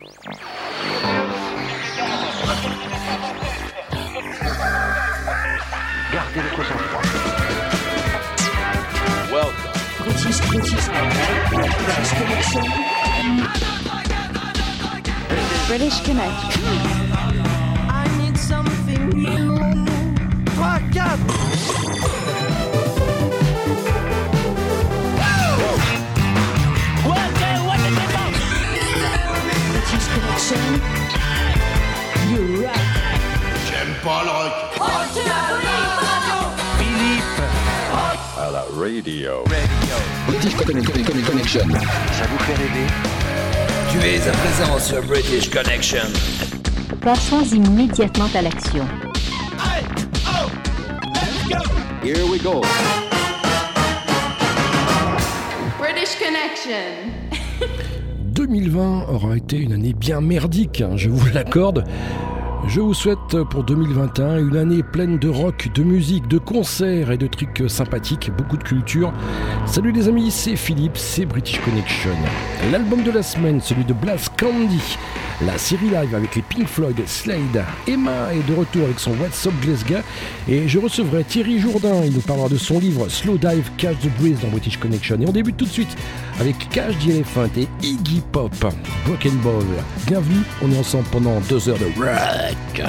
Gardez votre sang-froid. Welcome. British, British, British Connection. British Connection. I need something new. Connection. You rock. J'aime pas le rock. À la radio. British Connection. Ça vous fait rêver? Tu es à présent sur British Connection. Passons immédiatement à l'action. Here we go. British Connection. 2020 aura été une année bien merdique, hein, je vous l'accorde. Je vous souhaite pour 2021 une année pleine de rock, de musique, de concerts et de trucs sympathiques, beaucoup de culture. Salut les amis, c'est Philippe, c'est British Connection. L'album de la semaine, celui de Blast Candy. La série live avec les Pink Floyd, Slade, Emma est de retour avec son What's Up Glasgow. Et je recevrai Thierry Jourdain, il nous parlera de son livre Slow Dive Catch the Breeze dans British Connection. Et on débute tout de suite avec Cash the Elephant et Iggy Pop, Broken Ball. Bienvenue, on est ensemble pendant deux heures de rock.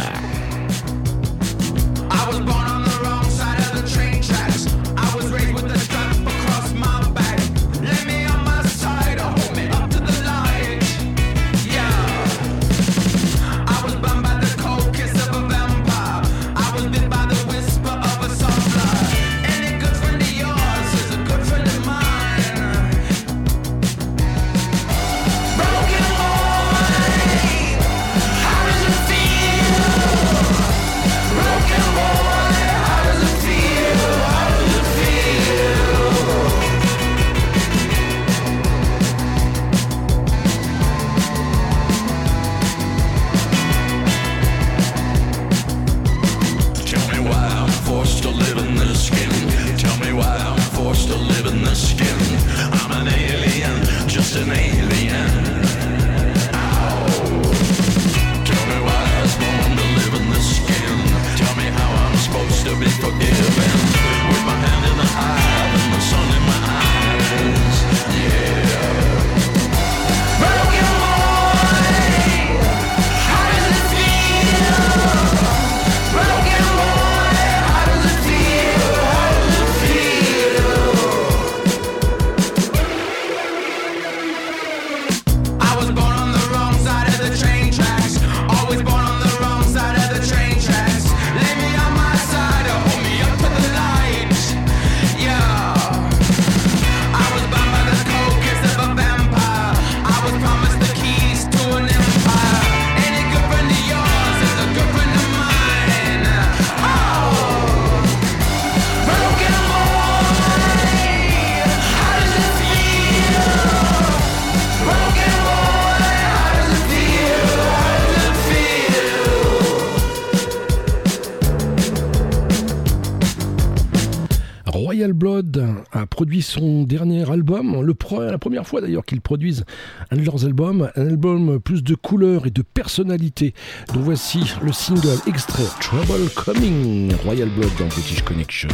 Son dernier album, le la première fois d'ailleurs qu'ils produisent un de leurs albums, un album plus de couleurs et de personnalité. Donc voici le single extrait Trouble Coming, Royal Blood dans British Connection.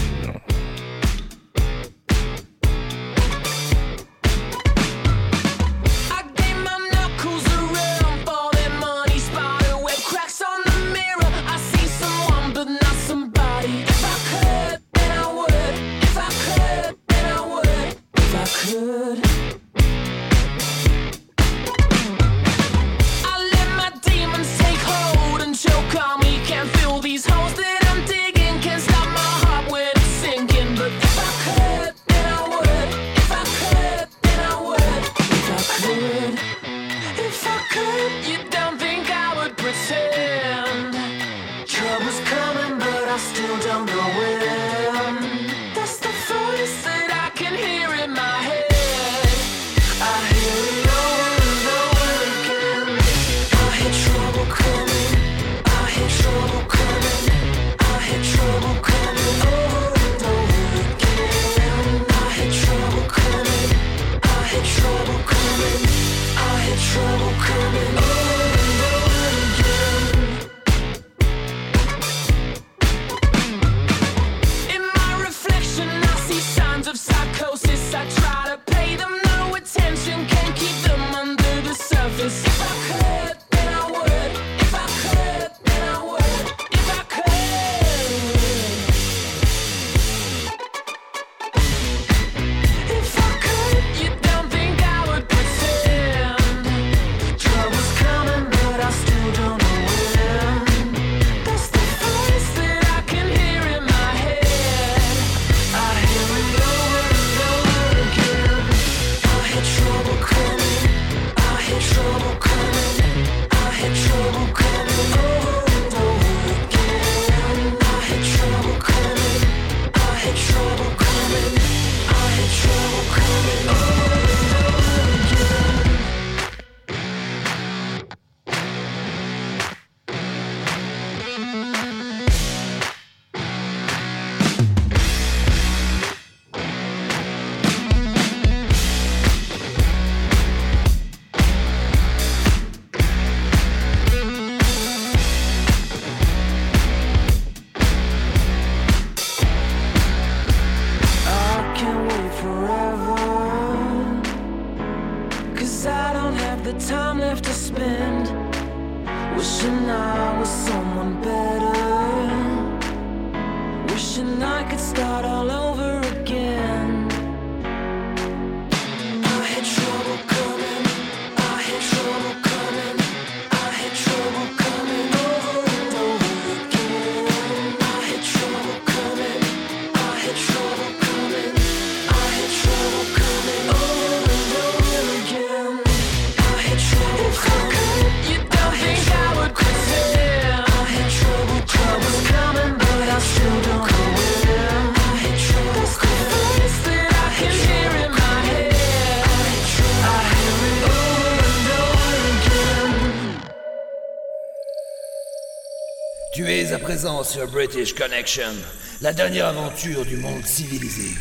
Sur British Connection, la dernière aventure du monde civilisé.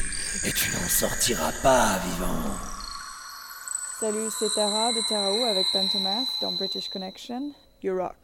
Et tu n'en sortiras pas vivant. Salut, c'est Tara de Taraou avec Pentomath dans British Connection. You rock.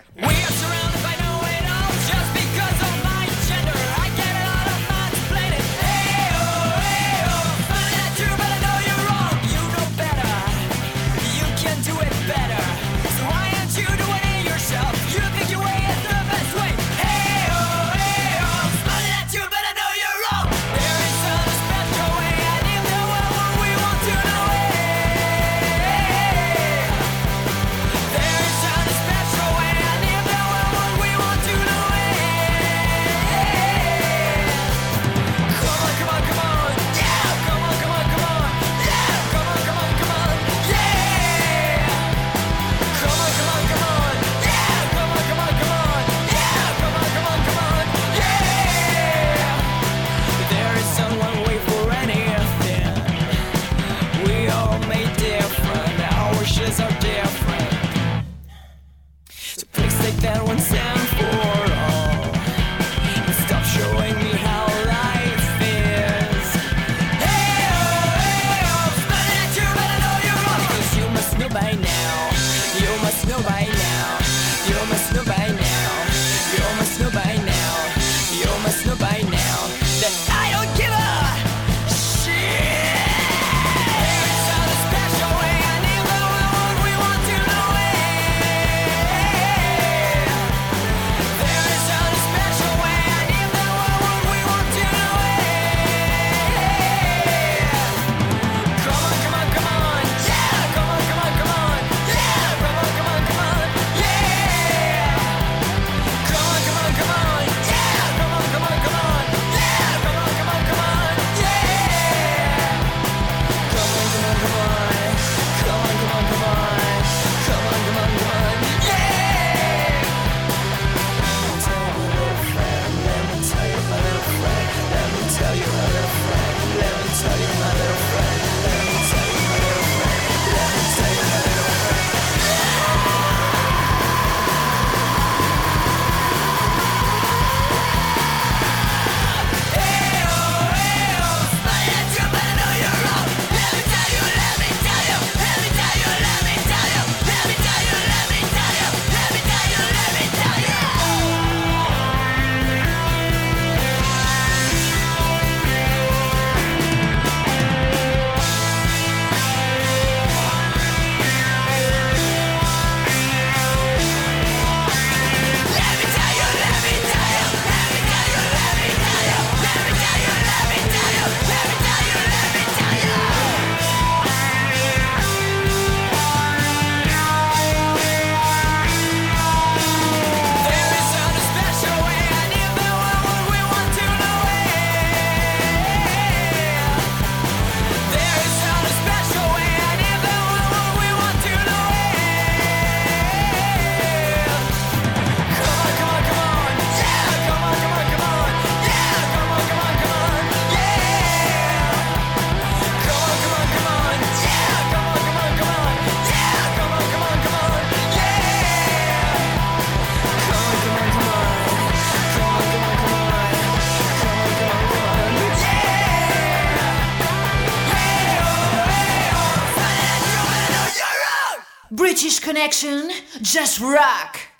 British Connection, just rock.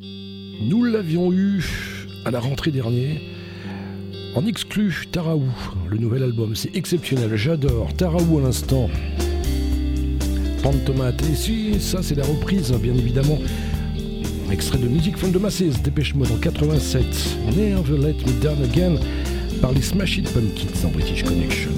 Nous l'avions eu à la rentrée dernière. En exclu, Taraou, le nouvel album, c'est exceptionnel, j'adore. Taraou à l'instant. Pantomate, et si, ça c'est la reprise, bien évidemment. Extrait de Music from the Masses, Dépêche Mode en 87. Never Let Me Down Again par les Smash It Pumpkins en British Connection.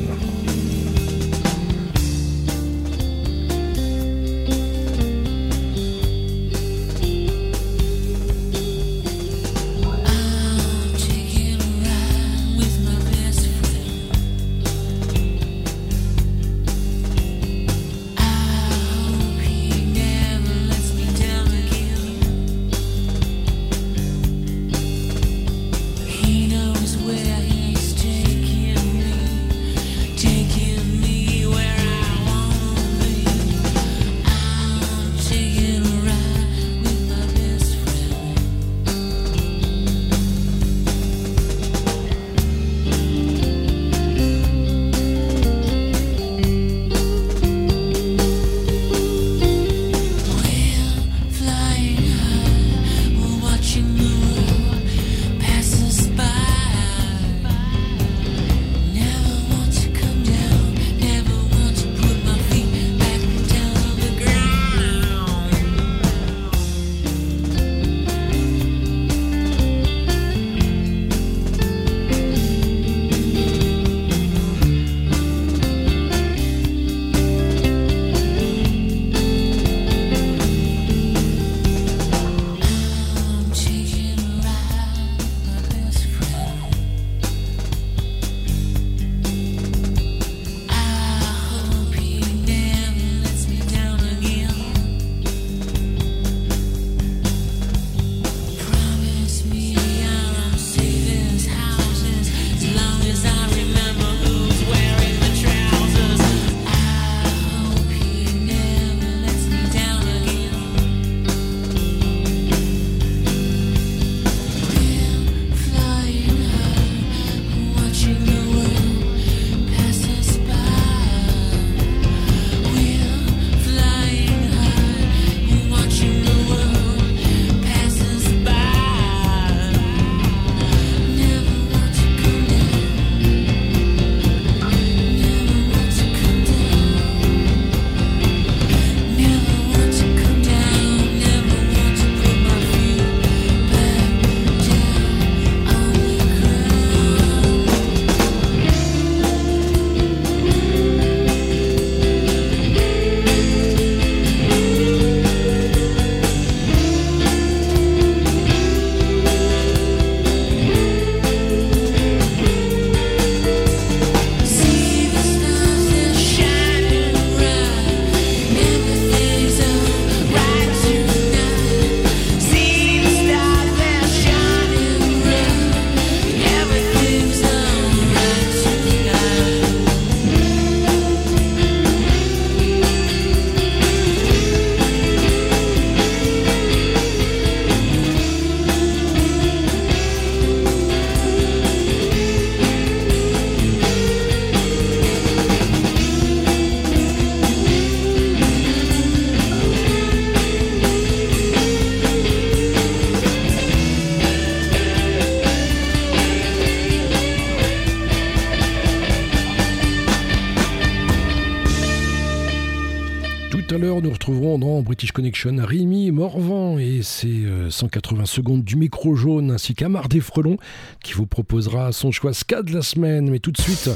Dans British Connection Rémi Morvan et ses euh, 180 secondes du micro jaune, ainsi qu'Amar des Frelons, qui vous proposera son choix ska de la semaine. Mais tout de suite,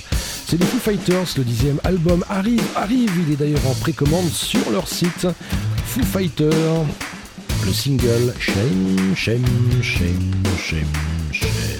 c'est les Foo Fighters, le dixième album arrive, arrive. Il est d'ailleurs en précommande sur leur site. Foo Fighters, le single Shame, Shame, Shame, Shame, Shame.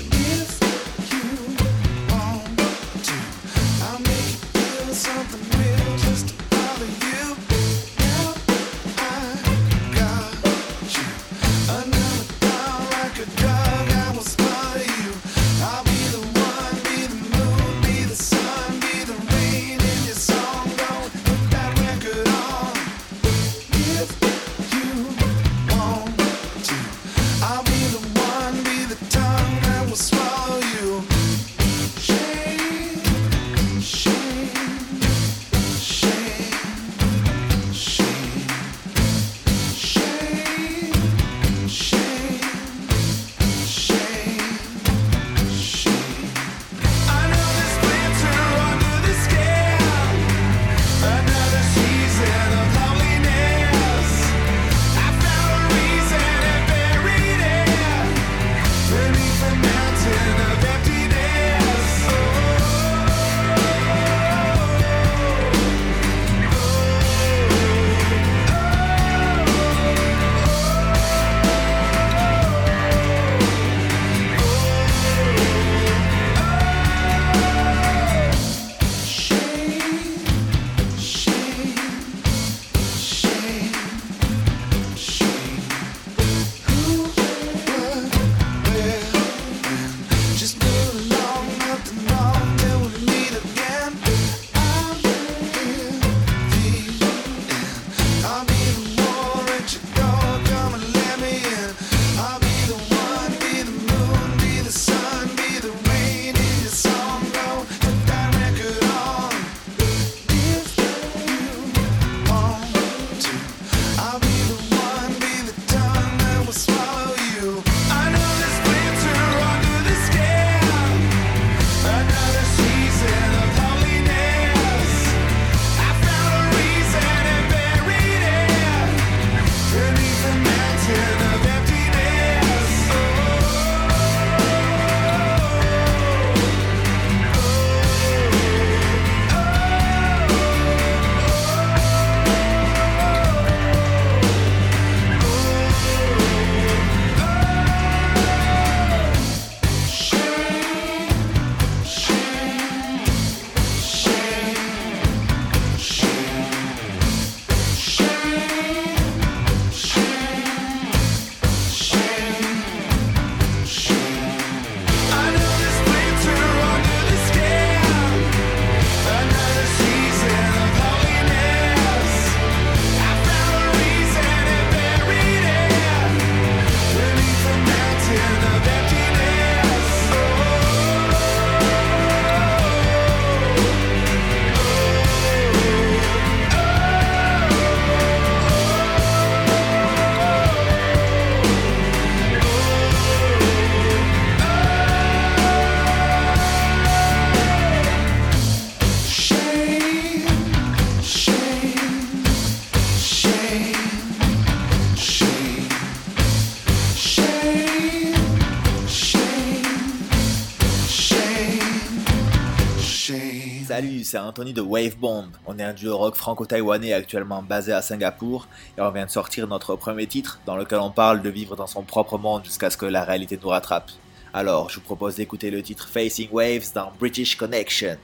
C'est Anthony de Wavebomb. On est un duo rock franco-taïwanais actuellement basé à Singapour et on vient de sortir notre premier titre dans lequel on parle de vivre dans son propre monde jusqu'à ce que la réalité nous rattrape. Alors, je vous propose d'écouter le titre Facing Waves dans British Connection.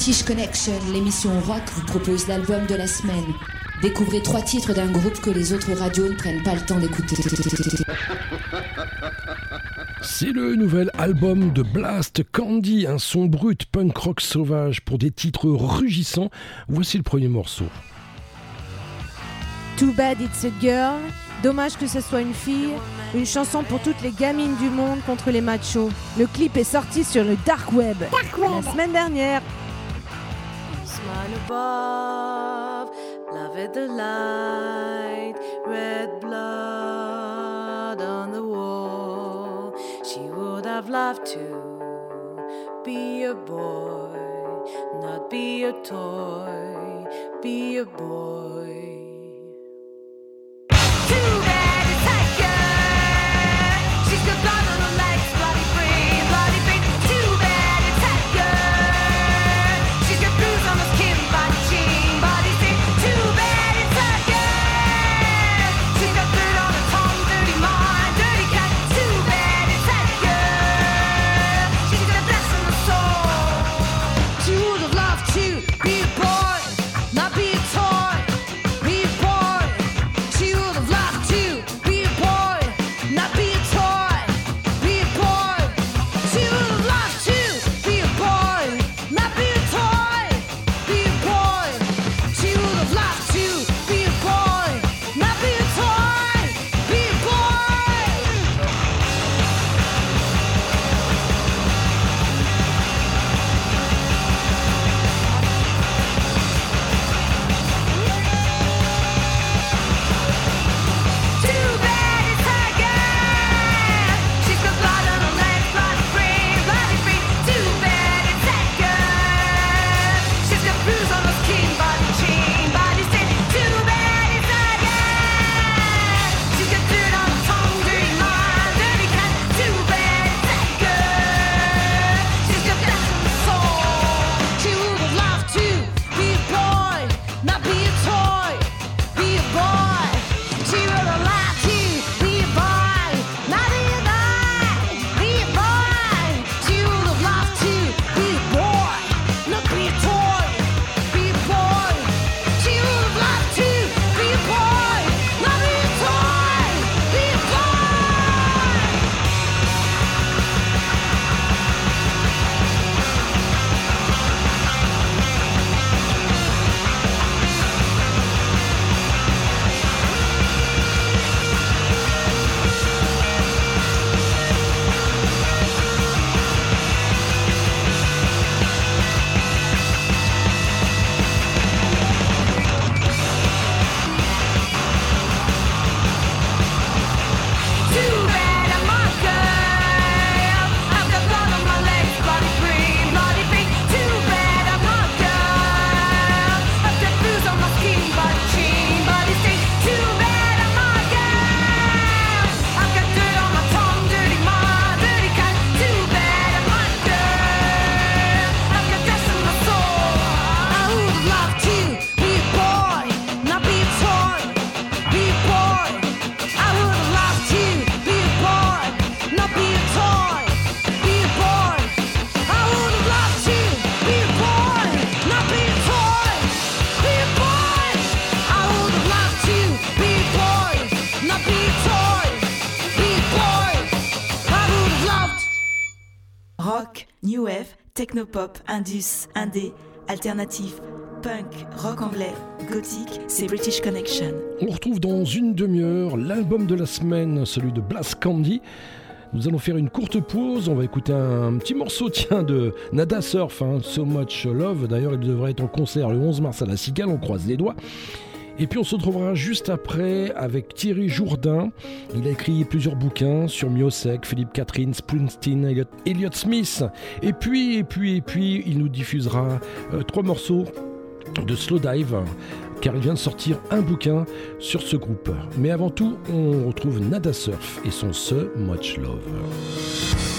British Connection, l'émission rock vous propose l'album de la semaine. Découvrez trois titres d'un groupe que les autres radios ne prennent pas le temps d'écouter. C'est le nouvel album de Blast Candy, un son brut punk rock sauvage pour des titres rugissants. Voici le premier morceau. Too bad it's a girl. Dommage que ce soit une fille. Une chanson pour toutes les gamines du monde contre les machos. Le clip est sorti sur le dark web, la semaine dernière. Smile above, love at the light, red blood on the wall. She would have loved to be a boy, not be a toy, be a boy. Indus, indé, alternatif, punk, rock anglais, gothique, c'est British Connection. On retrouve dans une demi-heure l'album de la semaine, celui de Blast Candy. Nous allons faire une courte pause, on va écouter un petit morceau tiens, de Nada Surf, hein, So Much Love. D'ailleurs, il devrait être en concert le 11 mars à la Cigale, on croise les doigts. Et puis on se retrouvera juste après avec Thierry Jourdain. Il a écrit plusieurs bouquins sur Miosek, Philippe Catherine, Springsteen, Elliot, Elliot Smith. Et puis, et puis, et puis, il nous diffusera euh, trois morceaux de Slow Dive, car il vient de sortir un bouquin sur ce groupe. Mais avant tout, on retrouve Nada Surf et son So Much Love.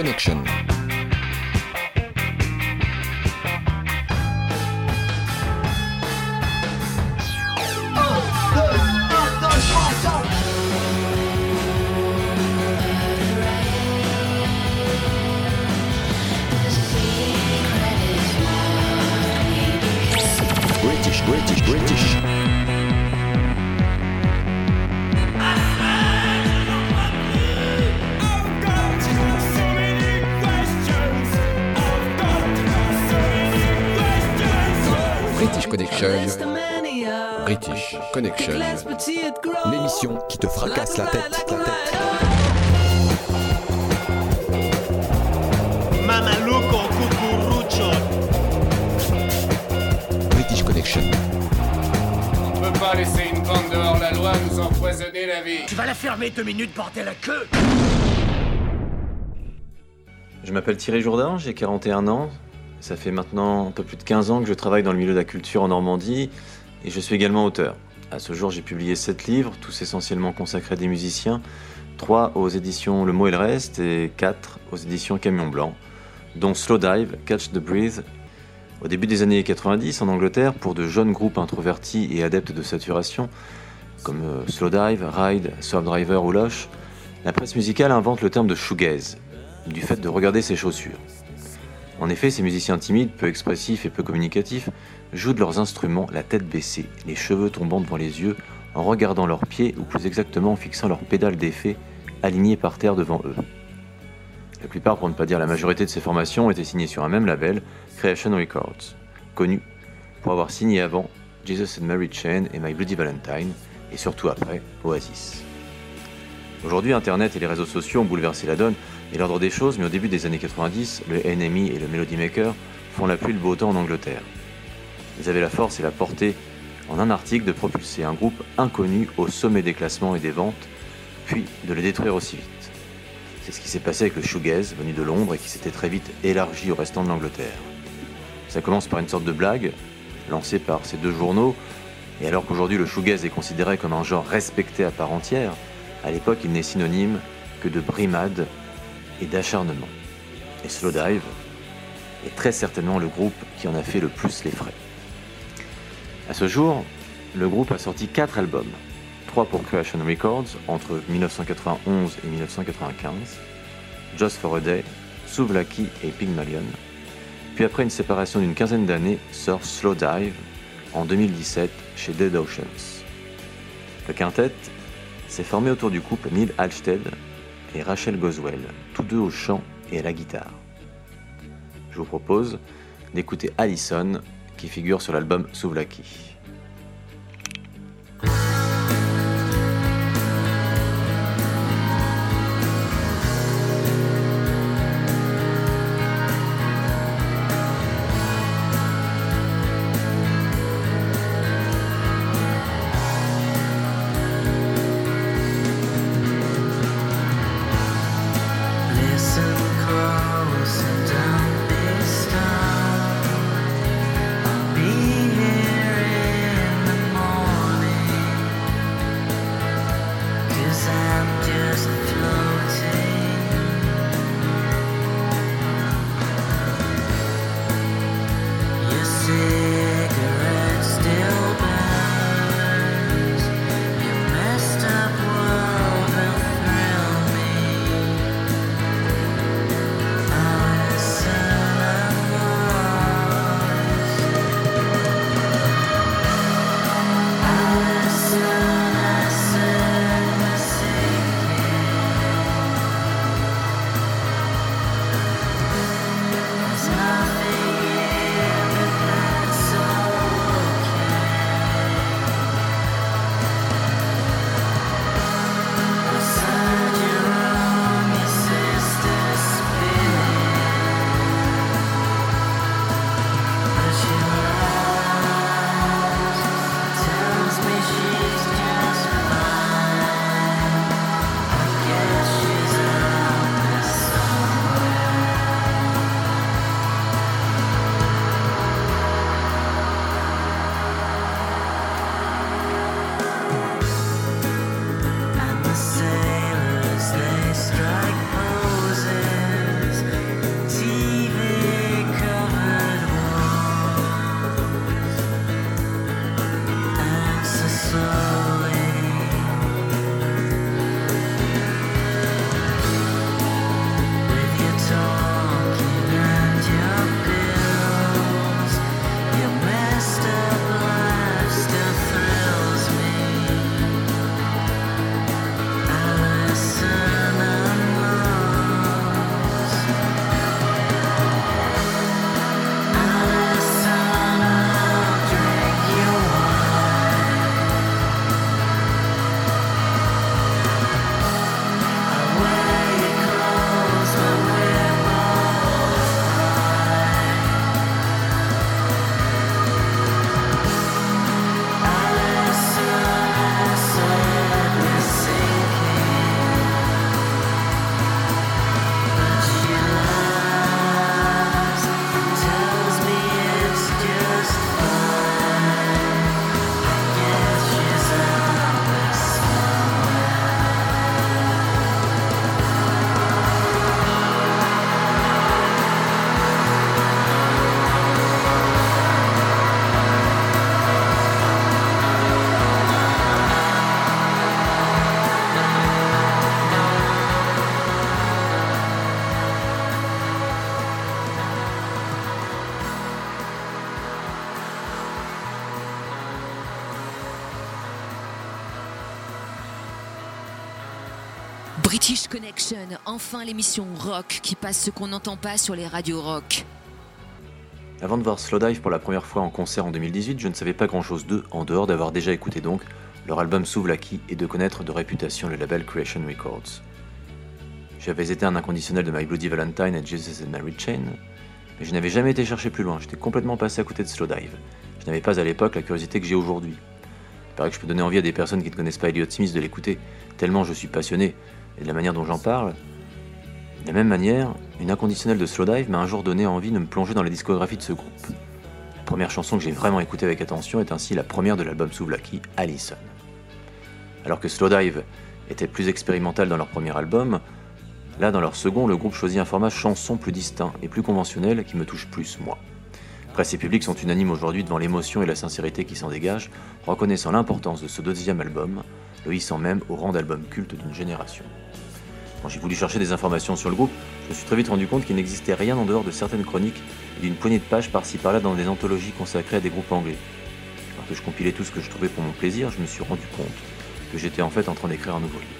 Connection. La fermer deux minutes, bordel à queue Je m'appelle Thierry Jourdain, j'ai 41 ans. Ça fait maintenant un peu plus de 15 ans que je travaille dans le milieu de la culture en Normandie et je suis également auteur. À ce jour, j'ai publié 7 livres, tous essentiellement consacrés à des musiciens, 3 aux éditions Le Mot et le Reste et 4 aux éditions Camion Blanc, dont Slow Dive, Catch the Breeze. Au début des années 90, en Angleterre, pour de jeunes groupes introvertis et adeptes de saturation, comme euh, Slow Dive, Ride, Swap Driver ou Lush, la presse musicale invente le terme de shoegaze, du fait de regarder ses chaussures. En effet, ces musiciens timides, peu expressifs et peu communicatifs jouent de leurs instruments la tête baissée, les cheveux tombant devant les yeux, en regardant leurs pieds ou plus exactement en fixant leurs pédales d'effet alignées par terre devant eux. La plupart, pour ne pas dire la majorité de ces formations, étaient signées sur un même label, Creation Records, connu pour avoir signé avant Jesus and Mary Chain et My Bloody Valentine, et surtout après Oasis. Aujourd'hui, Internet et les réseaux sociaux ont bouleversé la donne et l'ordre des choses, mais au début des années 90, le NME et le Melody Maker font la pluie le beau temps en Angleterre. Ils avaient la force et la portée, en un article, de propulser un groupe inconnu au sommet des classements et des ventes, puis de le détruire aussi vite. C'est ce qui s'est passé avec le shoegaze, venu de Londres et qui s'était très vite élargi au restant de l'Angleterre. Ça commence par une sorte de blague, lancée par ces deux journaux, et alors qu'aujourd'hui le shoegaze est considéré comme un genre respecté à part entière, à l'époque il n'est synonyme que de brimade et d'acharnement. Et Slowdive est très certainement le groupe qui en a fait le plus les frais. À ce jour, le groupe a sorti 4 albums, 3 pour Creation Records entre 1991 et 1995, Just for a Day, Souvlaki et Pygmalion. Puis après une séparation d'une quinzaine d'années, sort Slow Dive en 2017 chez Dead Oceans. Le quintet s'est formé autour du couple Neil Halstead et Rachel Goswell, tous deux au chant et à la guitare. Je vous propose d'écouter Allison qui figure sur l'album Souvlaki. Enfin l'émission rock qui passe ce qu'on n'entend pas sur les radios rock. Avant de voir Slowdive pour la première fois en concert en 2018, je ne savais pas grand chose d'eux, en dehors d'avoir déjà écouté donc leur album Souvlaki et de connaître de réputation le label Creation Records. J'avais été un inconditionnel de My Bloody Valentine et Jesus and Mary Chain, mais je n'avais jamais été chercher plus loin, j'étais complètement passé à côté de Slowdive. Je n'avais pas à l'époque la curiosité que j'ai aujourd'hui. Il paraît que je peux donner envie à des personnes qui ne connaissent pas Elliott Smith de l'écouter, tellement je suis passionné, et de la manière dont j'en parle. De la même manière, une inconditionnelle de Slowdive m'a un jour donné envie de me plonger dans la discographie de ce groupe. La première chanson que j'ai vraiment écoutée avec attention est ainsi la première de l'album Souvlaki, Allison. Alors que Slowdive était plus expérimental dans leur premier album, là dans leur second, le groupe choisit un format chanson plus distinct et plus conventionnel qui me touche plus, moi. Presse et public sont unanimes aujourd'hui devant l'émotion et la sincérité qui s'en dégagent, reconnaissant l'importance de ce deuxième album, le hissant même au rang d'album culte d'une génération. Quand j'ai voulu chercher des informations sur le groupe, je me suis très vite rendu compte qu'il n'existait rien en dehors de certaines chroniques et d'une poignée de pages par-ci par-là dans des anthologies consacrées à des groupes anglais. Alors que je compilais tout ce que je trouvais pour mon plaisir, je me suis rendu compte que j'étais en fait en train d'écrire un nouveau livre.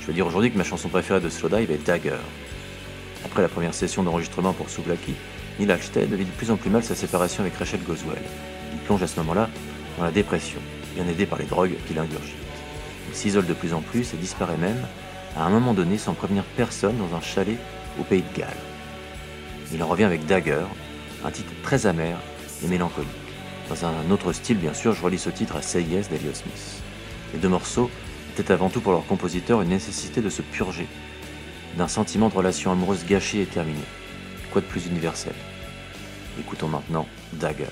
Je veux dire aujourd'hui que ma chanson préférée de Slowdive est Dagger. Après la première session d'enregistrement pour Souvlaki, Neil Halstead vit de plus en plus mal sa séparation avec Rachel Goswell. Il plonge à ce moment-là dans la dépression, bien aidé par les drogues qu'il ingurgite. S'isole de plus en plus et disparaît même, à un moment donné, sans prévenir personne dans un chalet au pays de Galles. Il en revient avec Dagger, un titre très amer et mélancolique. Dans un autre style, bien sûr, je relis ce titre à Say Yes d'Elliott Smith. Les deux morceaux étaient avant tout pour leur compositeur une nécessité de se purger d'un sentiment de relation amoureuse gâché et terminé. Quoi de plus universel? Écoutons maintenant Dagger.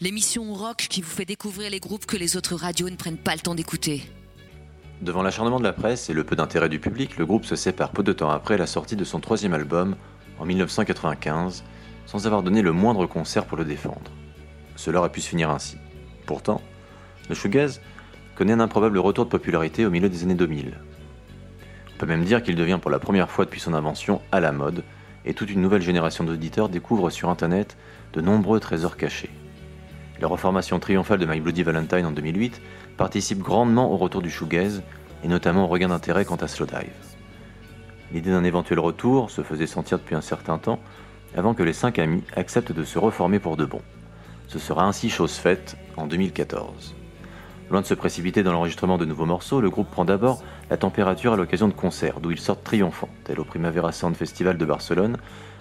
L'émission rock qui vous fait découvrir les groupes que les autres radios ne prennent pas le temps d'écouter. Devant l'acharnement de la presse et le peu d'intérêt du public, le groupe se sépare peu de temps après la sortie de son troisième album, en 1995, sans avoir donné le moindre concert pour le défendre. Cela aurait pu se finir ainsi. Pourtant, le shoegaze connaît un improbable retour de popularité au milieu des années 2000. On peut même dire qu'il devient pour la première fois depuis son invention à la mode, et toute une nouvelle génération d'auditeurs découvre sur Internet de nombreux trésors cachés. La reformation triomphale de My Bloody Valentine en 2008 participe grandement au retour du shoegaze, et notamment au regain d'intérêt quant à Slowdive. L'idée d'un éventuel retour se faisait sentir depuis un certain temps, avant que les cinq amis acceptent de se reformer pour de bon. Ce sera ainsi chose faite en 2014. Loin de se précipiter dans l'enregistrement de nouveaux morceaux, le groupe prend d'abord la température à l'occasion de concerts, d'où ils sortent triomphants, tels au Primavera Sound Festival de Barcelone,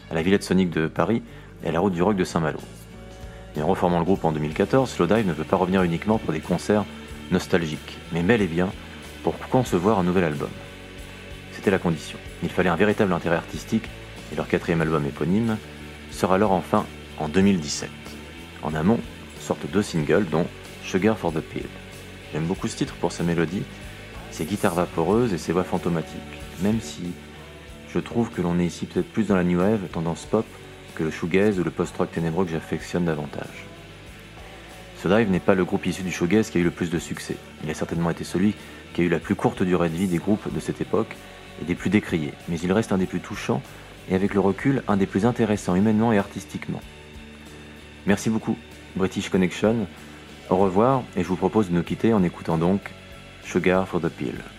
à la Villette Sonic de Paris et la Route du Rock de Saint-Malo. Mais en reformant le groupe en 2014, Slowdive ne veut pas revenir uniquement pour des concerts nostalgiques, mais bel et bien pour concevoir un nouvel album. C'était la condition. Il fallait un véritable intérêt artistique, et leur quatrième album éponyme sera alors enfin en 2017. En amont sortent deux singles, dont Sugar for the Pill. J'aime beaucoup ce titre pour sa mélodie, ses guitares vaporeuses et ses voix fantomatiques, même si je trouve que l'on est ici peut-être plus dans la new wave, tendance pop, que le shoegaze ou le post-rock ténébreux que j'affectionne davantage. Ce Dive n'est pas le groupe issu du shoegaze qui a eu le plus de succès. Il a certainement été celui qui a eu la plus courte durée de vie des groupes de cette époque et des plus décriés, mais il reste un des plus touchants et avec le recul un des plus intéressants humainement et artistiquement. Merci beaucoup, British Connection. Au revoir et je vous propose de nous quitter en écoutant donc Sugar for the Pill.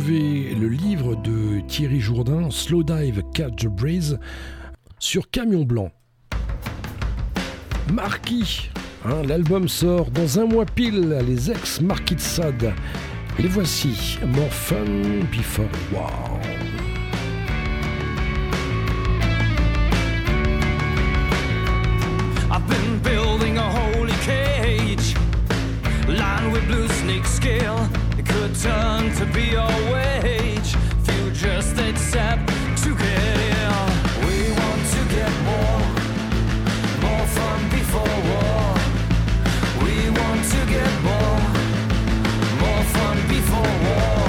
Le livre de Thierry Jourdain, Slow Dive Catch the Breeze, sur Camion Blanc. Marquis, hein, l'album sort dans un mois pile, les ex-Marquis de Sade. Les voici, More Fun Before. I've been building a holy cage, with blue snake scale. Turn to be your wage if you just accept to get. We want to get more, more fun before war. We want to get more, more fun before war.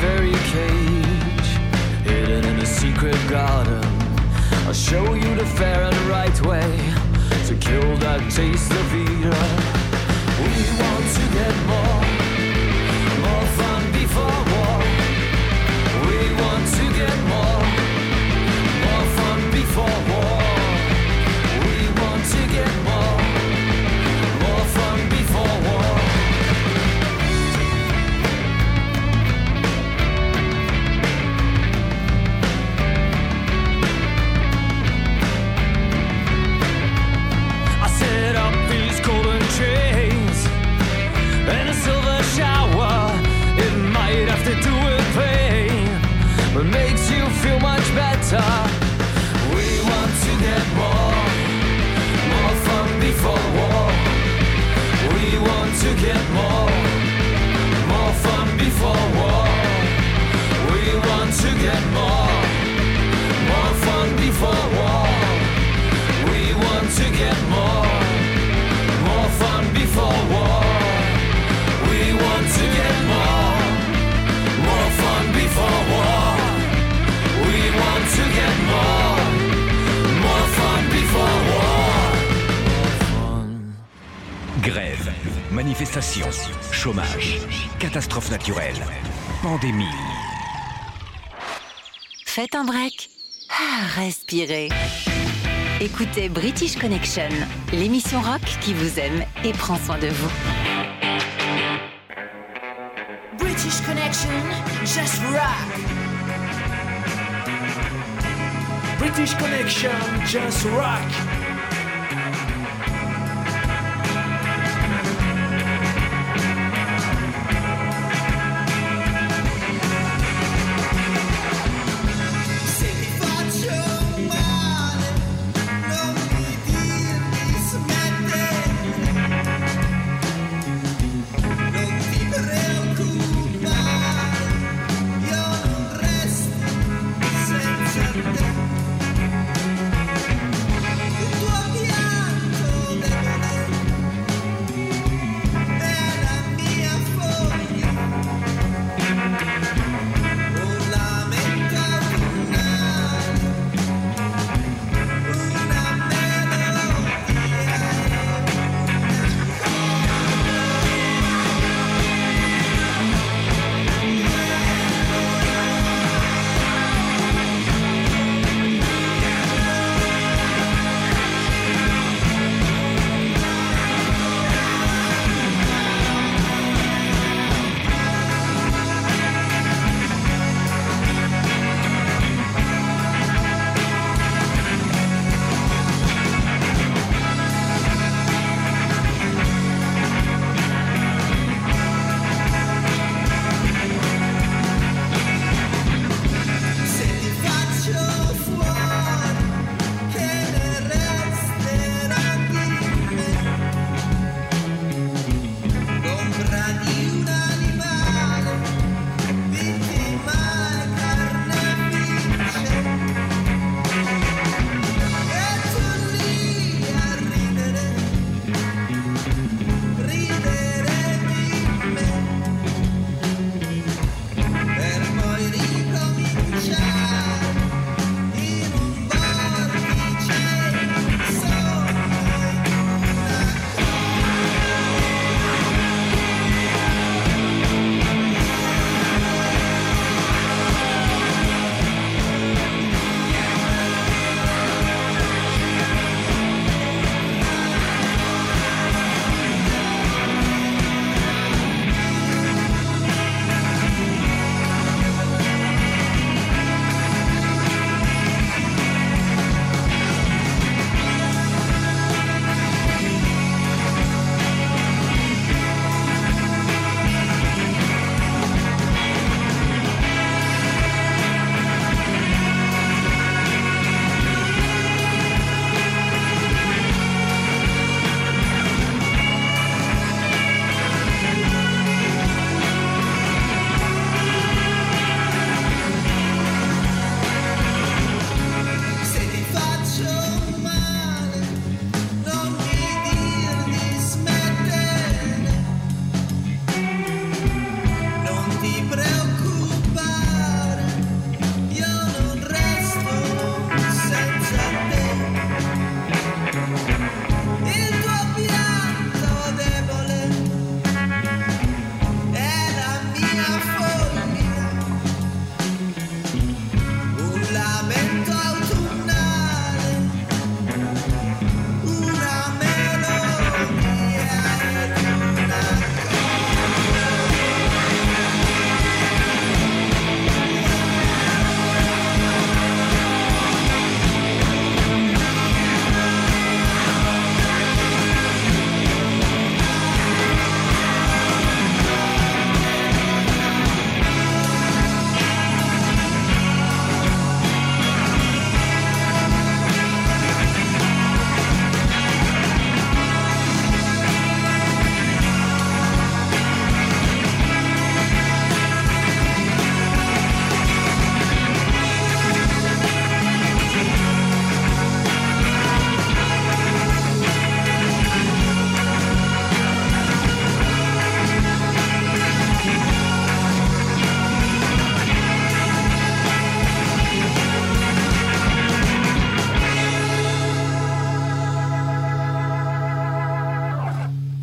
Very I'll show you the fair and right way to kill that taste of Eden. We want to get more better. We want to get more, Grève, manifestation, chômage, catastrophe naturelle, pandémie. Faites un break. Ah, respirez. Écoutez British Connection, l'émission rock qui vous aime et prend soin de vous. British Connection, just rock. British Connection, just rock.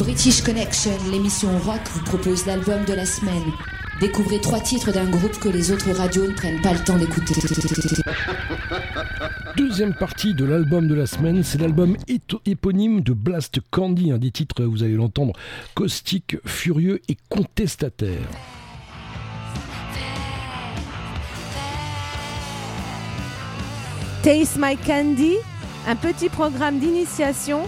British Connection, l'émission rock, vous propose l'album de la semaine. Découvrez trois titres d'un groupe que les autres radios ne prennent pas le temps d'écouter. Deuxième partie de l'album de la semaine, c'est l'album éponyme de Blast Candy, un des titres, vous allez l'entendre, caustique, furieux et contestataire. Taste My Candy, un petit programme d'initiation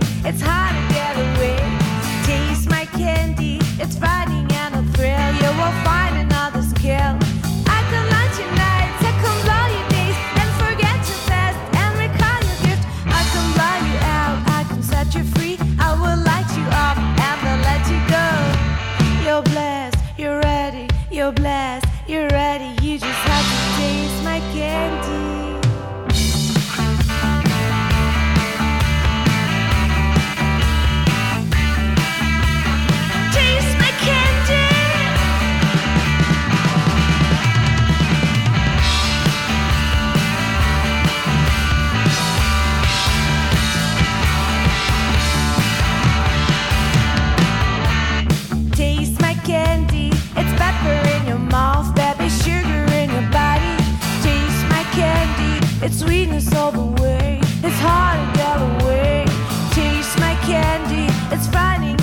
it's hard to get away. Taste my candy, it's fighting and a thrill, you will find another skill. It's hard to get away. Taste my candy. It's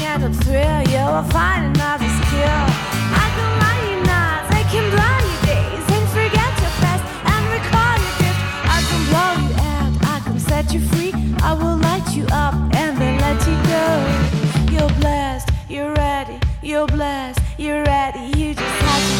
and a thrill. You will find another skill. I can lie nights. I can blow you days and forget your past and recall your. I can blow you out. I can set you free. I will light you up and then let you go. You're blessed. You're ready. You're blessed. You're ready. You just have to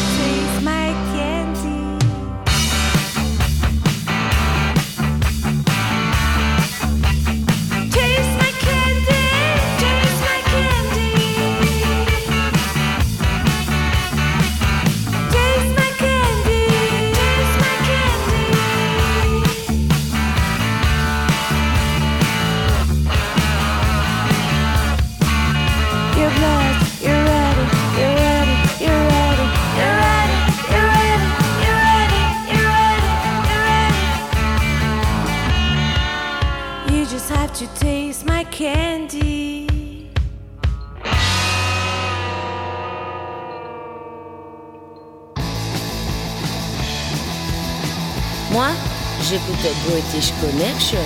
j'écoutais British Connection.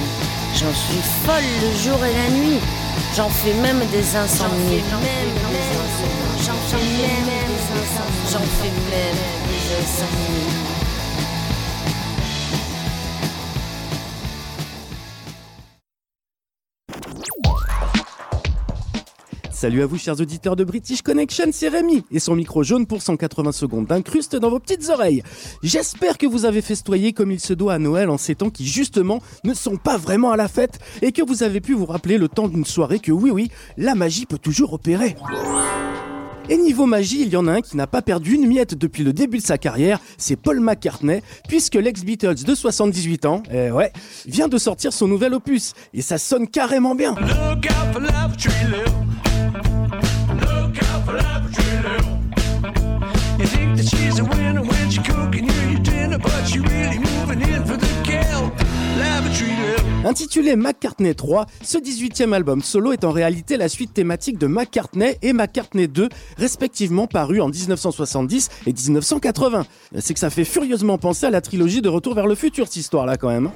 J'en suis folle le jour et la nuit. J'en fais même des insomnies. J'en fais même des insomnies. J'en fais même des insomnies. Salut à vous chers auditeurs de British Connection, c'est Rémi et son micro jaune pour 180 secondes d'incruste dans vos petites oreilles. J'espère que vous avez festoyé comme il se doit à Noël en ces temps qui justement ne sont pas vraiment à la fête et que vous avez pu vous rappeler le temps d'une soirée que oui oui, la magie peut toujours opérer. Et niveau magie, il y en a un qui n'a pas perdu une miette depuis le début de sa carrière, c'est Paul McCartney, puisque l'ex-Beatles de 78 ans, eh ouais, vient de sortir son nouvel opus, et ça sonne carrément bien. Look for love, tree she's a winner when she cooking you your dinner, but she really moving in for the kill. Lavatory Lou. Intitulé McCartney 3, ce 18e album solo est en réalité la suite thématique de McCartney et McCartney 2, respectivement parus en 1970 et 1980. C'est que ça fait furieusement penser à la trilogie de Retour vers le futur, cette histoire-là quand même.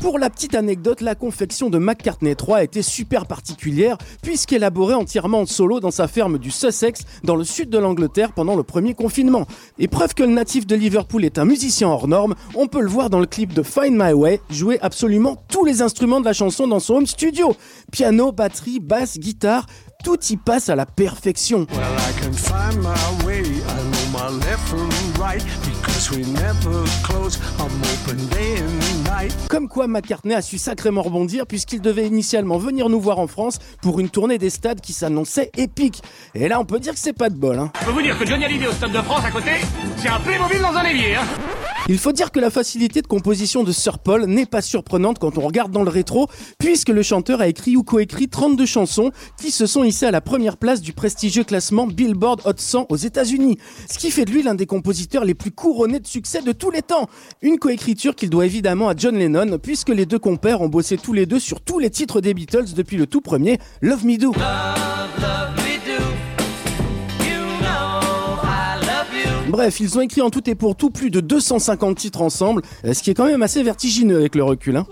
Pour la petite anecdote, la confection de McCartney 3 était super particulière puisqu'élaborée entièrement en solo dans sa ferme du Sussex dans le sud de l'Angleterre pendant le premier confinement. Et preuve que le natif de Liverpool est un musicien hors norme, on peut le voir dans le clip de Find My Way jouer absolument tous les instruments de la chanson dans son home studio. Piano, batterie, basse, guitare, tout y passe à la perfection. Comme quoi McCartney a su sacrément rebondir puisqu'il devait initialement venir nous voir en France pour une tournée des stades qui s'annonçait épique. Et là on peut dire que c'est pas de bol. Hein. Je peux vous dire que Johnny Hallyday au Stade de France à côté, c'est un Playmobil dans un évier, hein Il faut dire que la facilité de composition de Sir Paul n'est pas surprenante quand on regarde dans le rétro, puisque le chanteur a écrit ou coécrit 32 chansons qui se sont hissées à la première place du prestigieux classement Billboard Hot 100 aux États-Unis. Ce qui fait de lui l'un des compositeurs les plus couronnés de succès de tous les temps. Une coécriture qu'il doit évidemment à John Lennon, puisque les deux compères ont bossé tous les deux sur tous les titres des Beatles depuis le tout premier Love Me Do. Bref, ils ont écrit en tout et pour tout plus de 250 titres ensemble, euh, ce qui est quand même assez vertigineux avec le recul. Hein.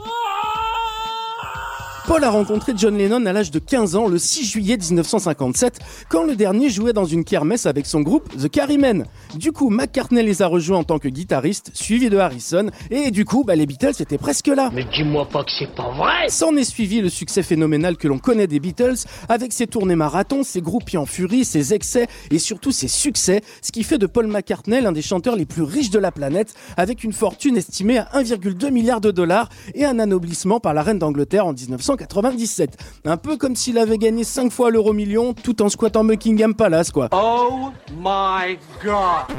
Paul a rencontré John Lennon à l'âge de 15 ans le 6 juillet 1957 quand le dernier jouait dans une kermesse avec son groupe The Carrymen. Du coup, McCartney les a rejoints en tant que guitariste, suivi de Harrison, et du coup, bah, les Beatles étaient presque là. Mais dis-moi pas que c'est pas vrai S'en est suivi le succès phénoménal que l'on connaît des Beatles, avec ses tournées marathons, ses groupies en furie, ses excès et surtout ses succès, ce qui fait de Paul McCartney l'un des chanteurs les plus riches de la planète, avec une fortune estimée à 1,2 milliard de dollars et un anoblissement par la reine d'Angleterre en 1997. Un peu comme s'il avait gagné 5 fois l'euro million tout en squattant Buckingham Palace, quoi. Oh my god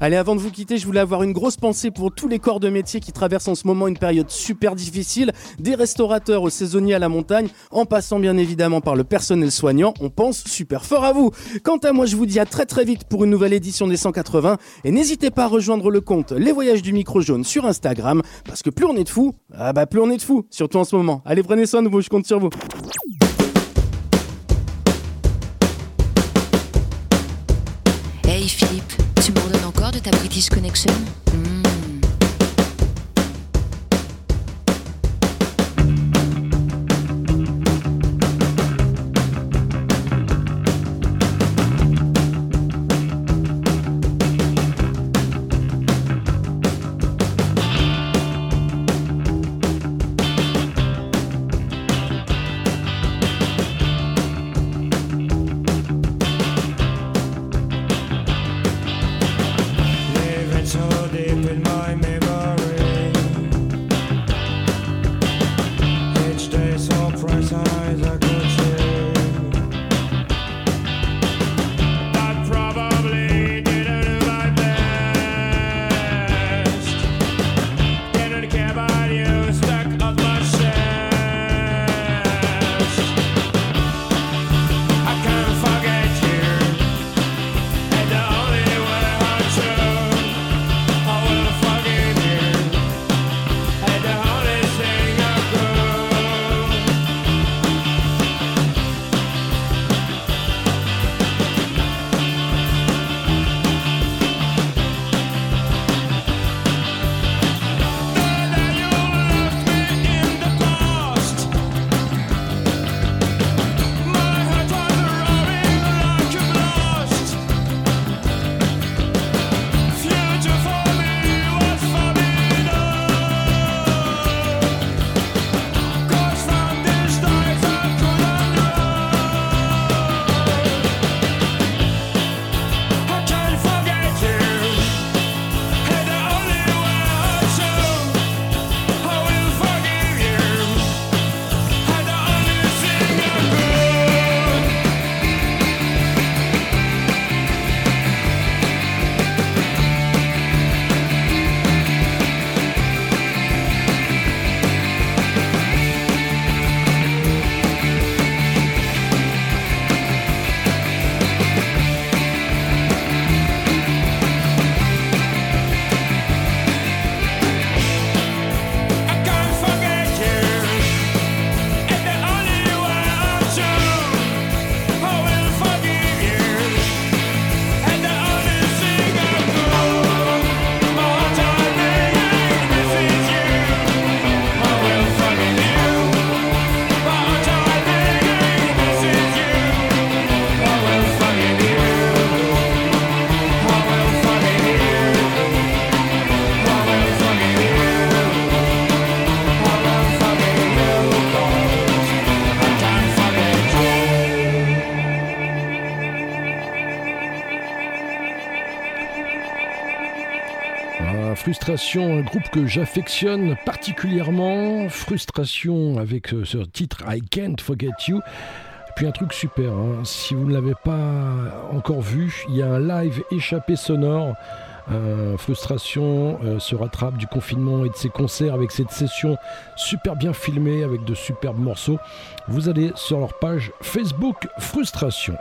Allez, avant de vous quitter, je voulais avoir une grosse pensée pour tous les corps de métier qui traversent en ce moment une période super difficile, des restaurateurs aux saisonniers à la montagne, en passant bien évidemment par le personnel soignant, on pense super fort à vous. Quant à moi, je vous dis à très très vite pour une nouvelle édition des 180, et n'hésitez pas à rejoindre le compte Les Voyages du Micro Jaune sur Instagram, parce que plus on est de fous, ah bah plus on est de fous, surtout en ce moment. Allez, prenez soin de vous, je compte sur vous. Hey Philippe, tu m'en donnes encore de ta British Connection? Hmm. Frustration, un groupe que j'affectionne particulièrement. Frustration avec euh, ce titre I Can't Forget You. Puis un truc super, hein. si vous ne l'avez pas encore vu, il y a un live échappé sonore. Euh, Frustration euh, se rattrape du confinement et de ses concerts avec cette session super bien filmée avec de superbes morceaux. Vous allez sur leur page Facebook Frustration.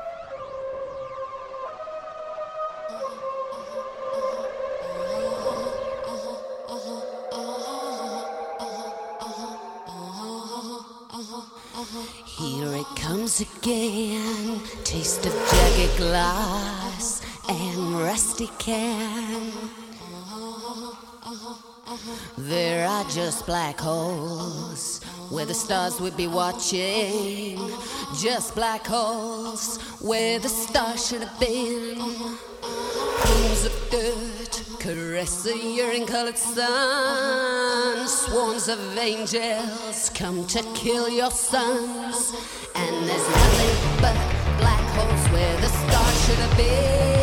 glass and rusty can. There are just black holes where the stars would be watching. Just black holes where the stars should have been. Pools of dirt caress the urine colored sun. Swarms of angels come to kill your sons. And there's nothing but where the stars should have been.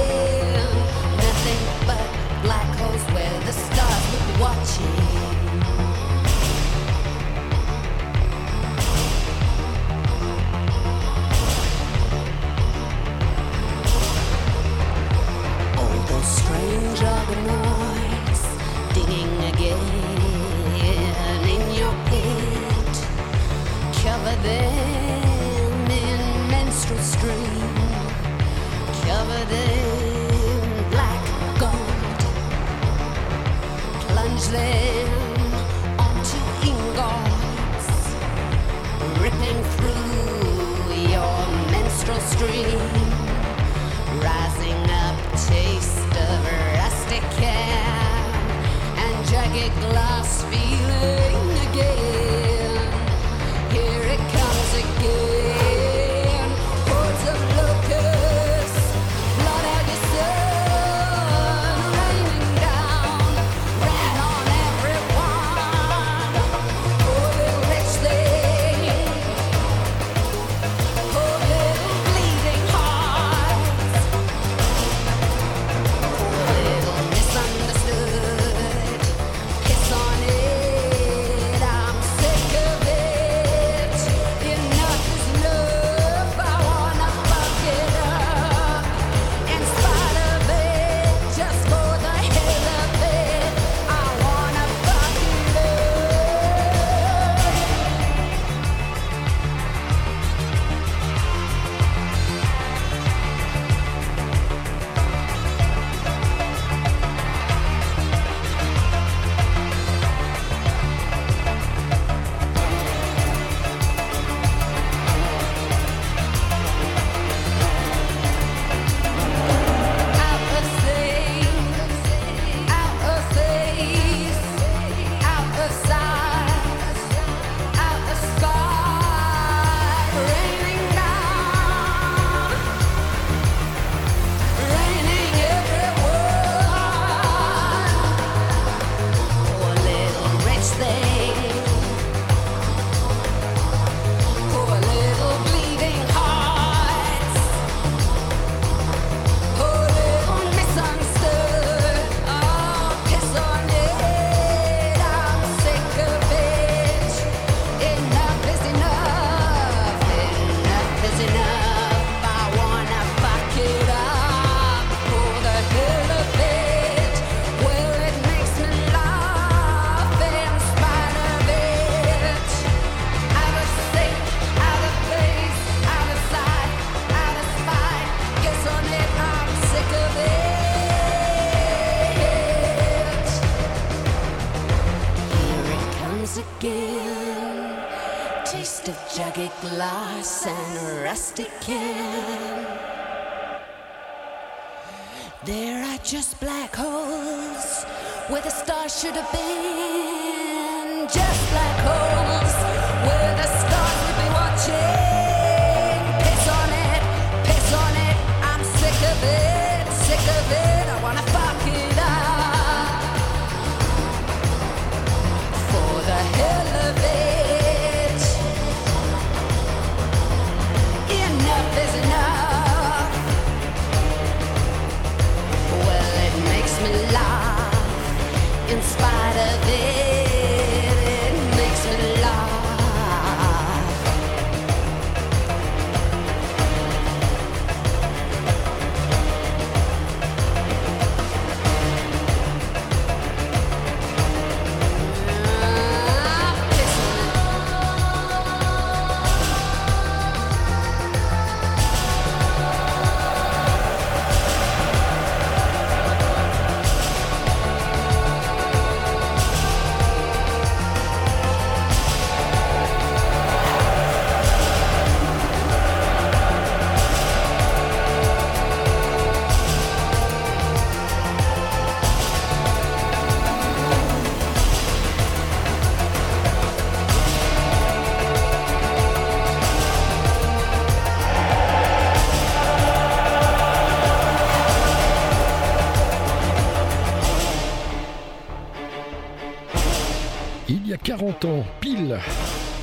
Y a 40 ans, pile,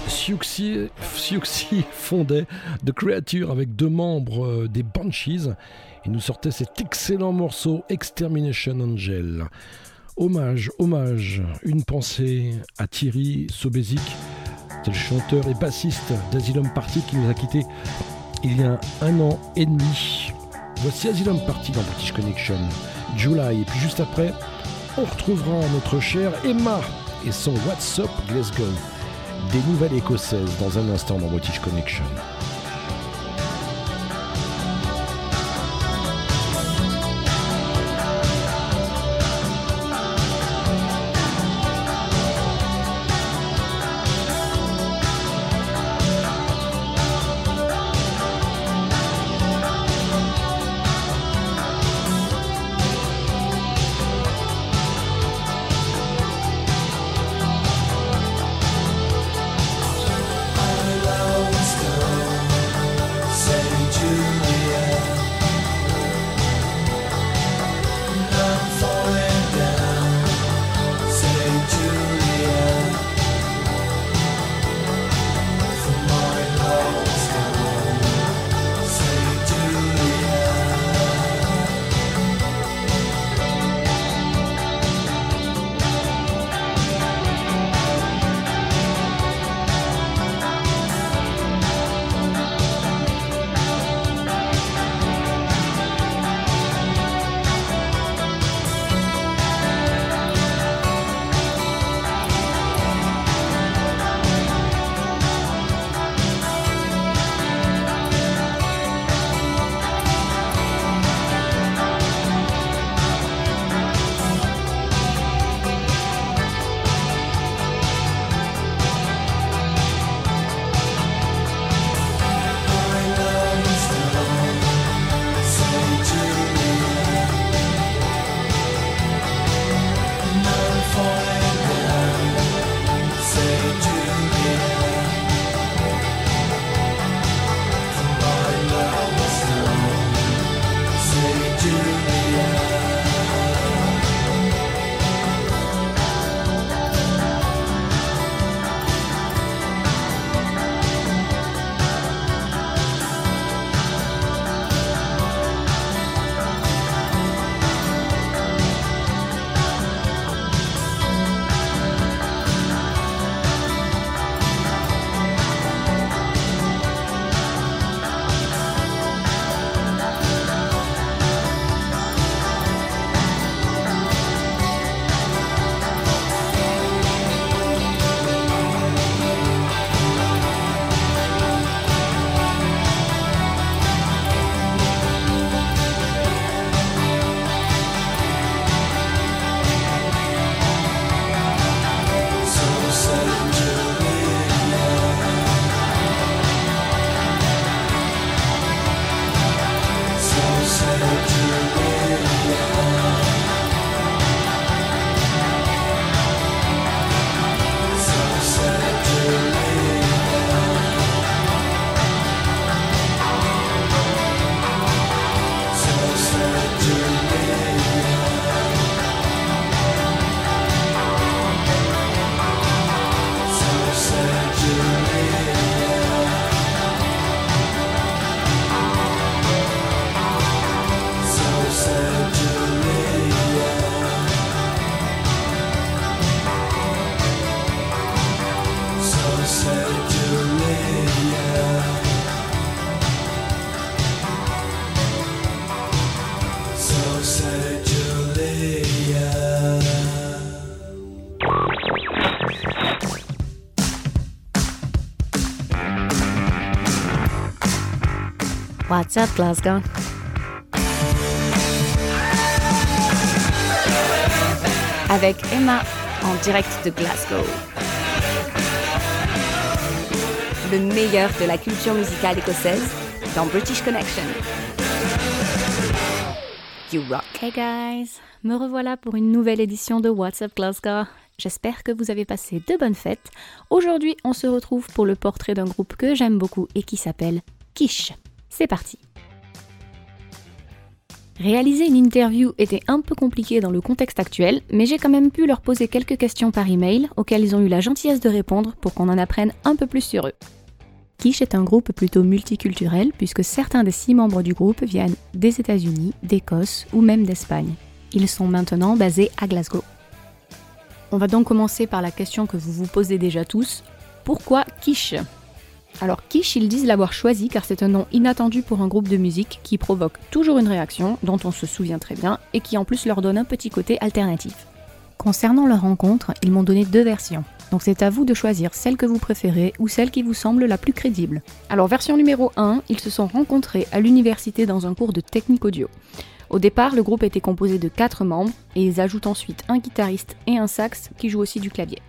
Siouxsie Siouxsie fondait The Creature avec deux membres euh, des Banshees et nous sortait cet excellent morceau Extermination Angel. Hommage, hommage, une pensée à Thierry Sobezic, c'est le chanteur et bassiste d'Asylum Party qui nous a quittés il y a un an et demi. Voici Asylum Party dans British Connection, July, et puis juste après, on retrouvera notre chère Emma et son What's Up Glasgow, des nouvelles écossaises dans un instant dans British Connection. What's up, Glasgow? Avec Emma en direct de Glasgow. Le meilleur de la culture musicale écossaise dans British Connection. You rock. Hey guys, me revoilà pour une nouvelle édition de What's Up Glasgow. J'espère que vous avez passé de bonnes fêtes. Aujourd'hui, on se retrouve pour le portrait d'un groupe que j'aime beaucoup et qui s'appelle Quiche. C'est parti. Réaliser une interview était un peu compliqué dans le contexte actuel, mais j'ai quand même pu leur poser quelques questions par email auxquelles ils ont eu la gentillesse de répondre pour qu'on en apprenne un peu plus sur eux. Quiche est un groupe plutôt multiculturel puisque certains des six membres du groupe viennent des États-Unis, d'Écosse ou même d'Espagne. Ils sont maintenant basés à Glasgow. On va donc commencer par la question que vous vous posez déjà tous. Pourquoi Quiche? Alors Quiche, ils disent l'avoir choisi car c'est un nom inattendu pour un groupe de musique qui provoque toujours une réaction, dont on se souvient très bien, et qui en plus leur donne un petit côté alternatif. Concernant leur rencontre, ils m'ont donné deux versions. Donc c'est à vous de choisir celle que vous préférez ou celle qui vous semble la plus crédible. Alors version numéro 1, ils se sont rencontrés à l'université dans un cours de technique audio. Au départ, le groupe était composé de 4 membres et ils ajoutent ensuite un guitariste et un sax qui joue aussi du clavier.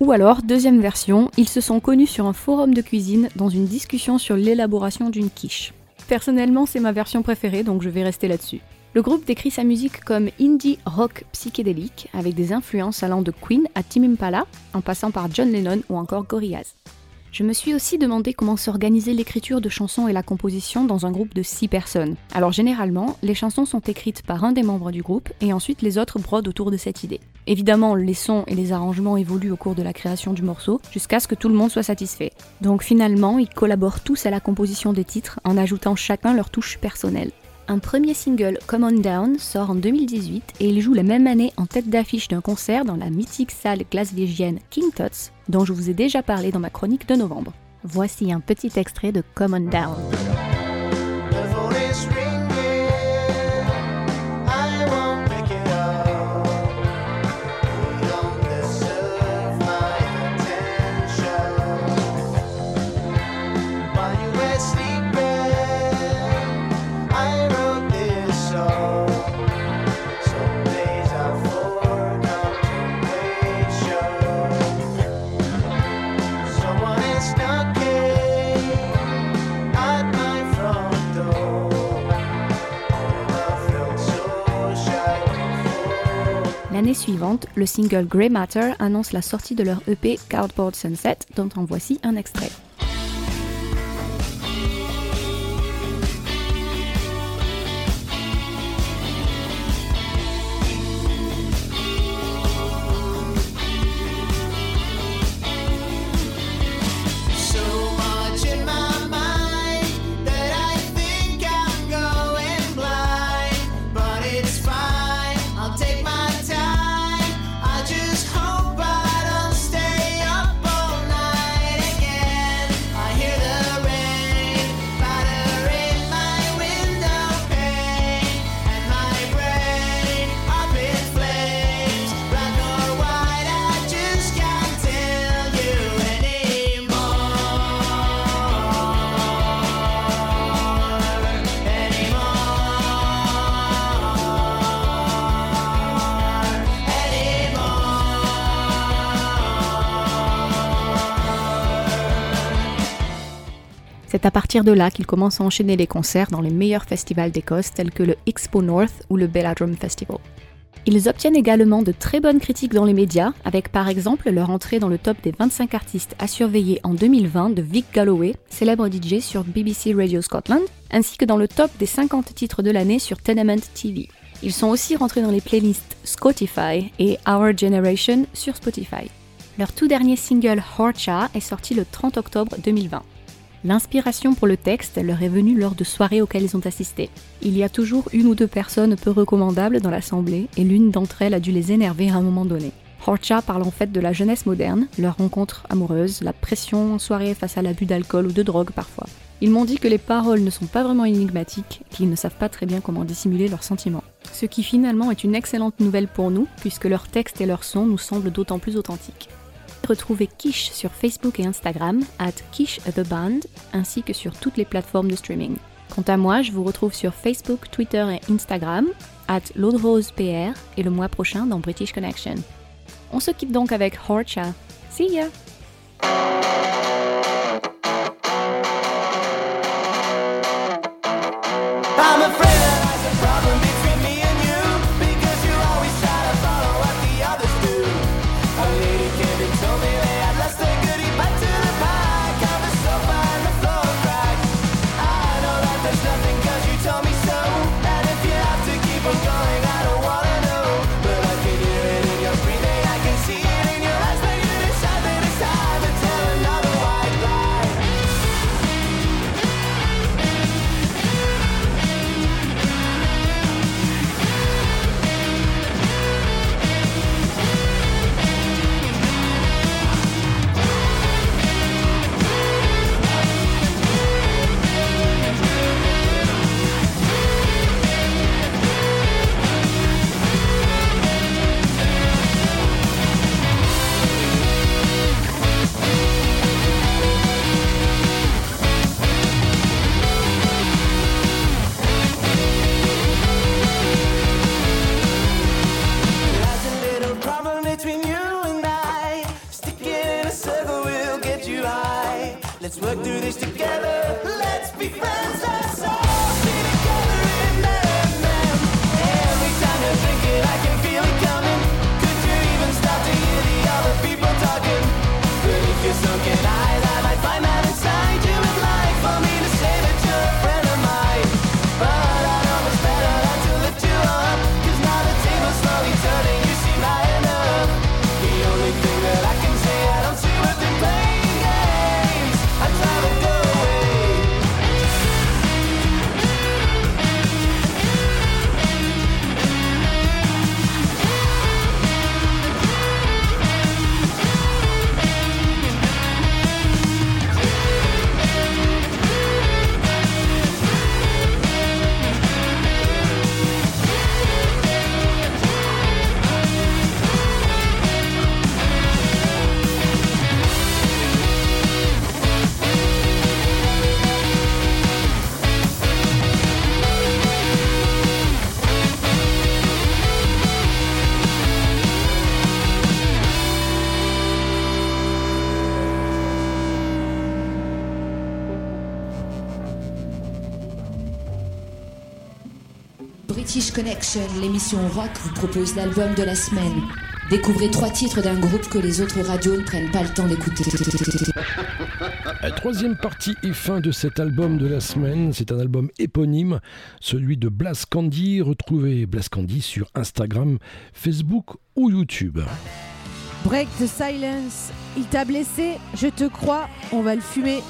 Ou alors, deuxième version, ils se sont connus sur un forum de cuisine dans une discussion sur l'élaboration d'une quiche. Personnellement, c'est ma version préférée, donc je vais rester là-dessus. Le groupe décrit sa musique comme indie rock psychédélique, avec des influences allant de Queen à Tim Impala, en passant par John Lennon ou encore Gorillaz. Je me suis aussi demandé comment s'organisait l'écriture de chansons et la composition dans un groupe de 6 personnes. Alors généralement, les chansons sont écrites par un des membres du groupe et ensuite les autres brodent autour de cette idée. Évidemment, les sons et les arrangements évoluent au cours de la création du morceau jusqu'à ce que tout le monde soit satisfait. Donc finalement, ils collaborent tous à la composition des titres en ajoutant chacun leur touche personnelle. Un premier single, Come On Down, sort en 2018 et il joue la même année en tête d'affiche d'un concert dans la mythique salle glasvégienne King Tut's, dont je vous ai déjà parlé dans ma chronique de novembre. Voici un petit extrait de Come On Down. L'année suivante, le single Grey Matter annonce la sortie de leur EP Cardboard Sunset, dont en voici un extrait. À partir de là qu'ils commencent à enchaîner les concerts dans les meilleurs festivals d'Écosse tels que le Expo North ou le Belladrum Festival. Ils obtiennent également de très bonnes critiques dans les médias, avec par exemple leur entrée dans le top des 25 artistes à surveiller en 2020 de Vic Galloway, célèbre DJ sur BBC Radio Scotland, ainsi que dans le top des 50 titres de l'année sur Tenement TV. Ils sont aussi rentrés dans les playlists Spotify et Our Generation sur Spotify. Leur tout dernier single Horcha est sorti le 30 octobre 2020. L'inspiration pour le texte leur est venue lors de soirées auxquelles ils ont assisté. Il y a toujours une ou deux personnes peu recommandables dans l'assemblée et l'une d'entre elles a dû les énerver à un moment donné. Horcha parle en fait de la jeunesse moderne, leur rencontre amoureuse, la pression en soirée face à l'abus d'alcool ou de drogue parfois. Ils m'ont dit que les paroles ne sont pas vraiment énigmatiques, qu'ils ne savent pas très bien comment dissimuler leurs sentiments. Ce qui finalement est une excellente nouvelle pour nous, puisque leur texte et leur son nous semblent d'autant plus authentiques. Retrouvez Quiche sur Facebook et Instagram, at Quiche the Band, ainsi que sur toutes les plateformes de streaming. Quant à moi, je vous retrouve sur Facebook, Twitter et Instagram, at PR, et le mois prochain dans British Connection. On se quitte donc avec Horcha. See ya! Connection, l'émission rock, vous propose l'album de la semaine. Découvrez trois titres d'un groupe que les autres radios ne prennent pas le temps d'écouter. La troisième partie et fin de cet album de la semaine, c'est un album éponyme, celui de Blas Candy. Retrouvez Blas Candy sur Instagram, Facebook ou YouTube. Break the silence, il t'a blessé, je te crois, on va le fumer.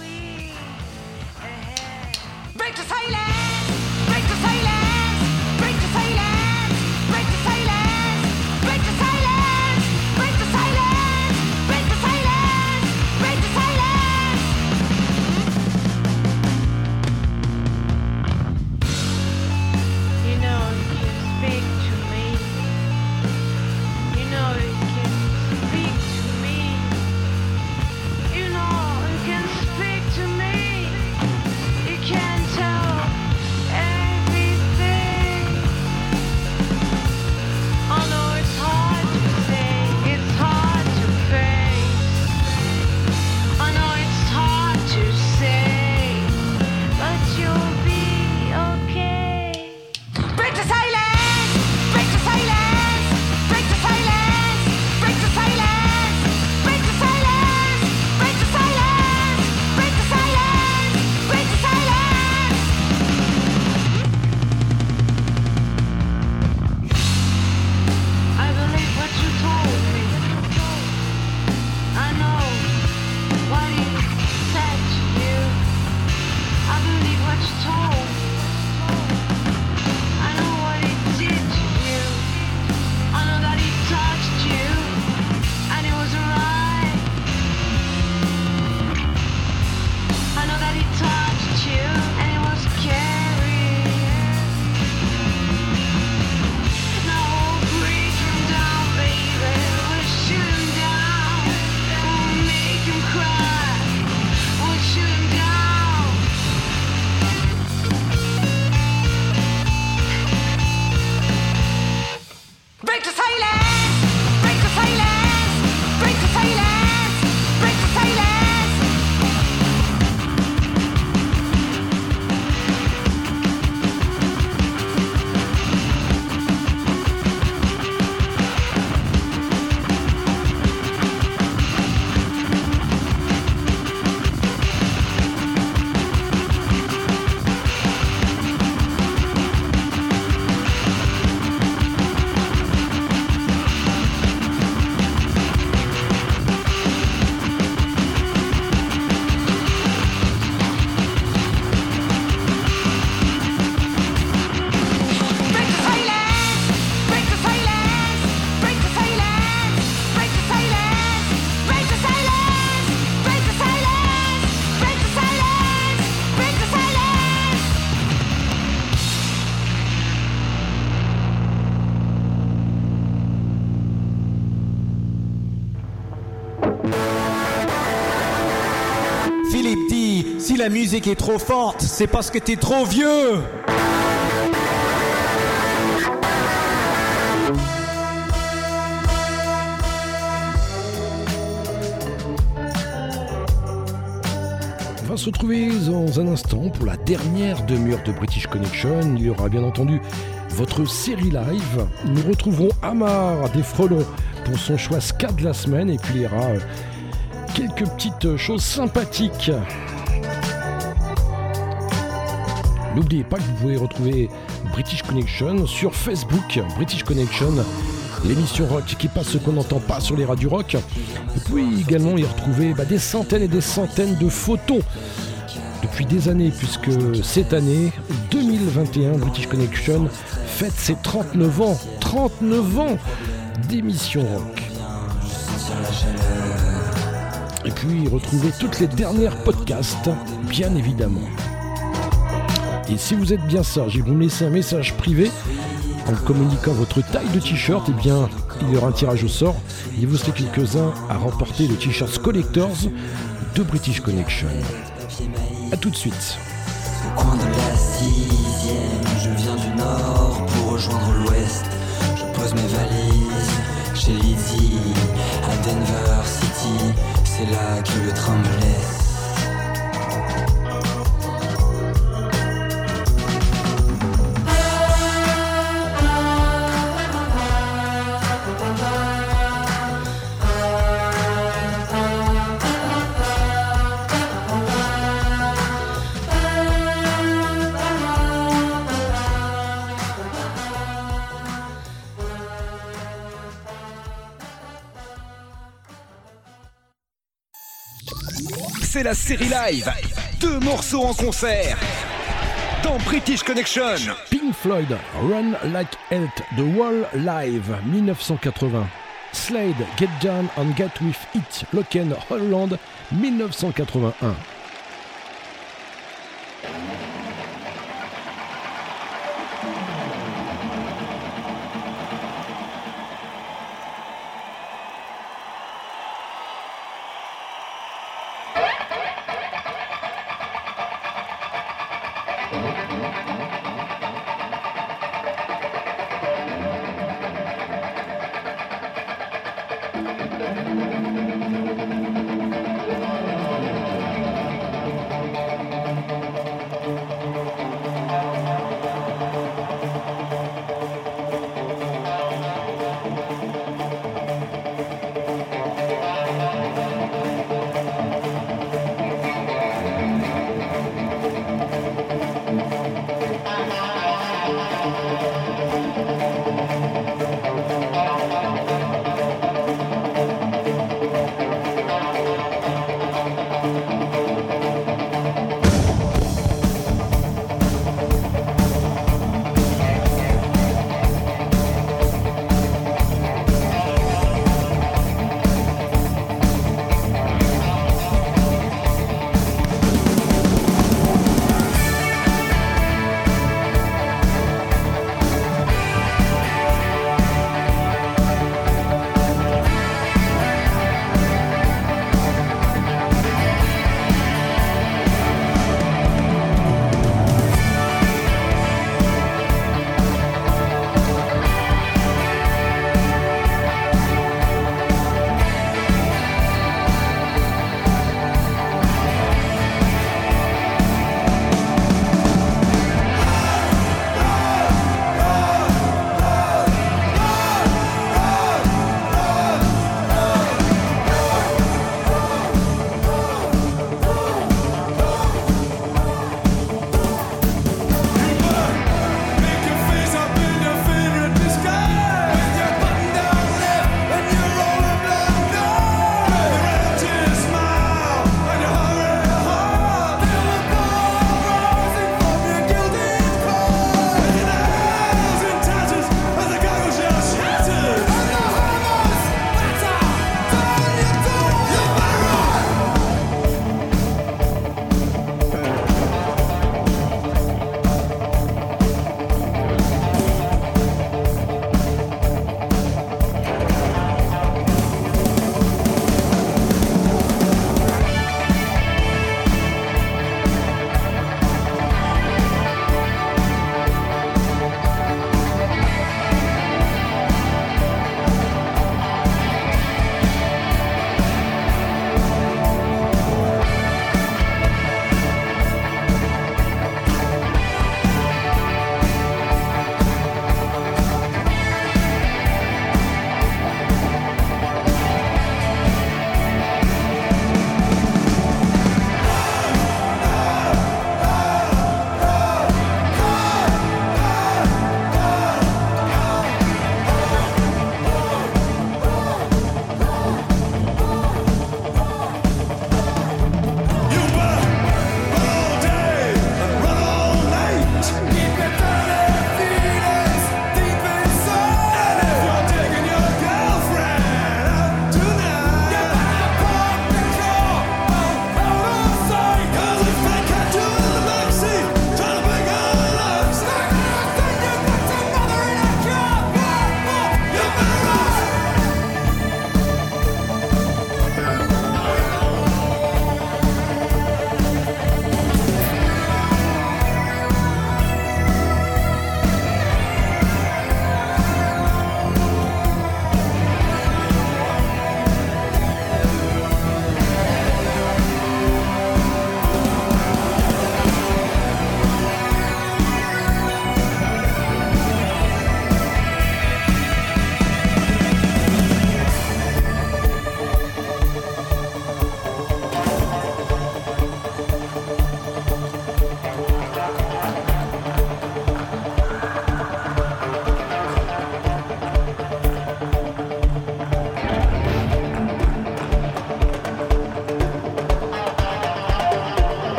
musique est trop forte, c'est parce que t'es trop vieux. On va se retrouver dans un instant pour la dernière demi-heure de British Connection. Il y aura bien entendu votre série live. Nous retrouverons Amar des Frelons pour son choix ska de la semaine et puis il y aura euh, quelques petites euh, choses sympathiques N'oubliez pas que vous pouvez retrouver British Connection sur Facebook, British Connection, l'émission rock qui passe ce qu'on n'entend pas sur les radios rock. Vous pouvez également y retrouver bah, des centaines et des centaines de photos depuis des années, puisque cette année, 2021, British Connection fête ses 39 ans, 39 ans d'émission rock. Et puis retrouvez toutes les dernières podcasts, bien évidemment. Et si vous êtes bien sage et vous me laissez un message privé en communiquant votre taille de t-shirt, eh bien, il y aura un tirage au sort. Il vous serez quelques-uns à remporter le t-shirt Collectors de British Connection. A tout de suite. C'est la série live. Deux morceaux en concert. Dans British Connection. Pink Floyd, Run Like Health, The Wall Live, 1980. Slade, Get Down and Get With It, Locken Holland, 1981.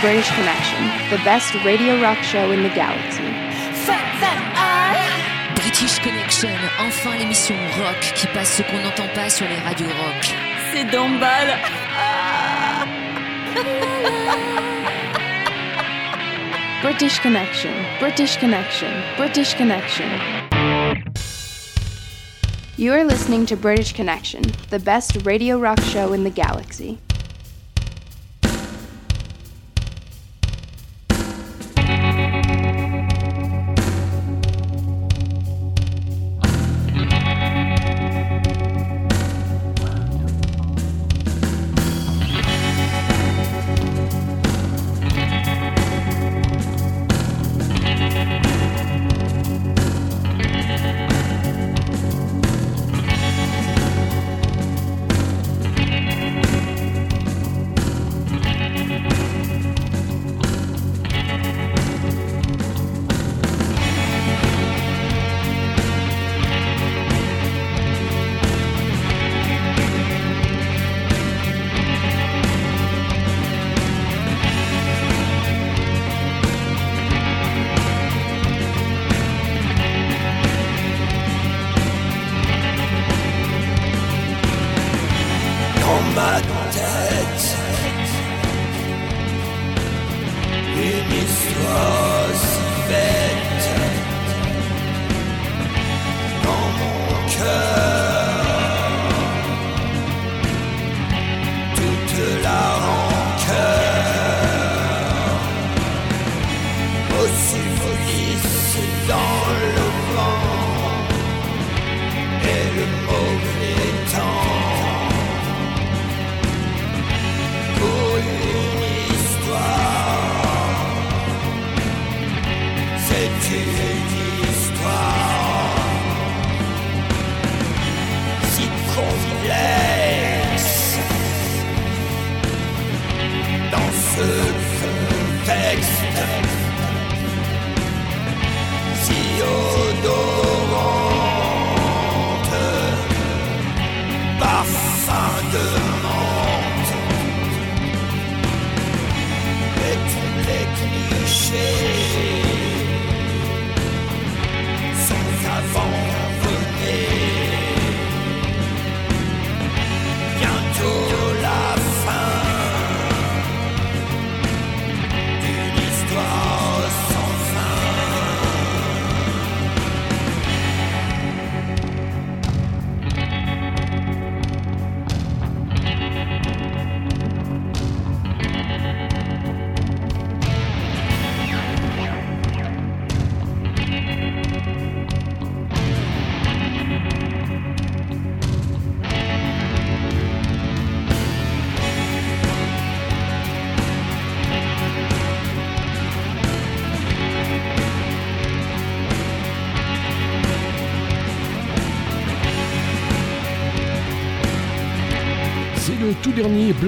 British Connection, the best radio rock show in the galaxy. British Connection, enfin l'émission rock qui passe ce qu'on n'entend pas sur les radios rock. C'est Dombal. British Connection, British Connection, British Connection. You're listening to British Connection, the best radio rock show in the galaxy.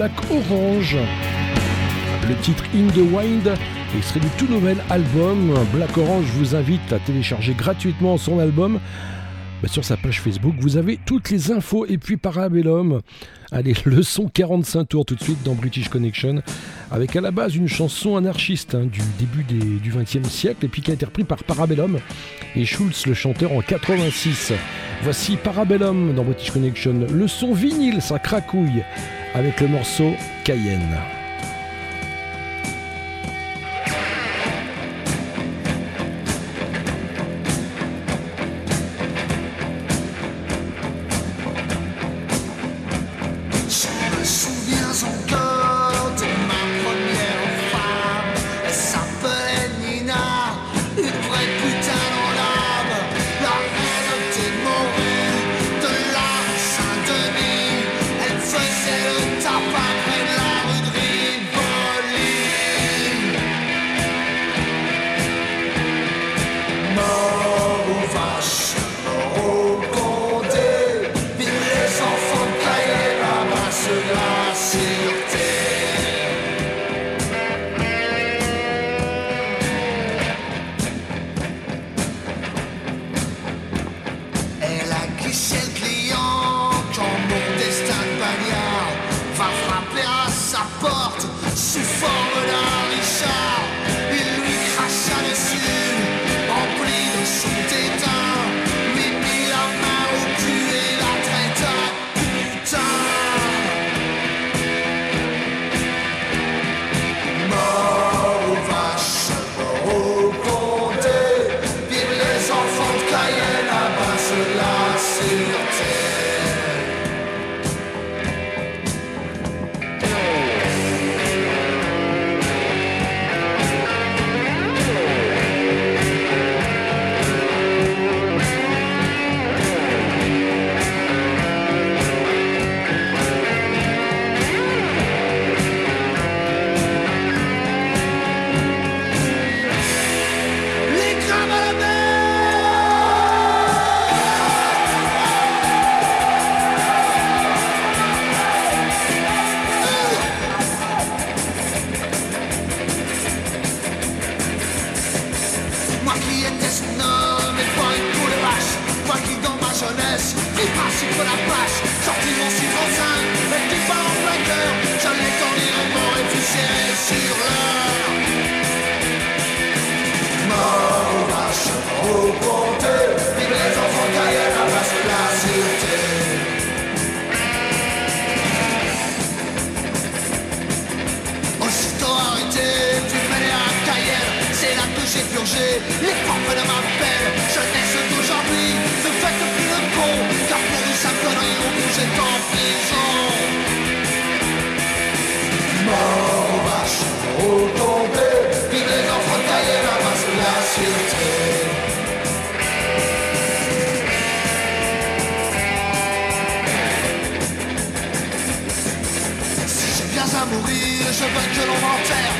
Black Orange. Le titre In the Wind, extrait du tout nouvel album. Black Orange vous invite à télécharger gratuitement son album. Bah, sur sa page Facebook, vous avez toutes les infos et puis Parabellum. Allez, le son 45 tours tout de suite dans British Connection, avec à la base une chanson anarchiste hein, du début du XXe siècle et puis qui a été repris par Parabellum et Schulz le chanteur en 86. Voici Parabellum dans British Connection. Le son vinyle, ça cracouille avec le morceau Cayenne. Purgé les de ma peine. Jeunesse d'aujourd'hui, ne faites plus le con, car pour une sale connerie, on vous en prison. Mort aux vaches, au tombé, vive les enfants taillés, la masse de la sûreté. Si j'ai bien à mourir, je veux que l'on m'enterre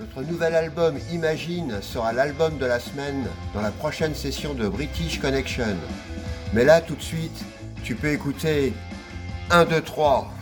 Notre nouvel album Imagine sera l'album de la semaine dans la prochaine session de British Connection. Mais là, tout de suite, tu peux écouter 1, 2, 3.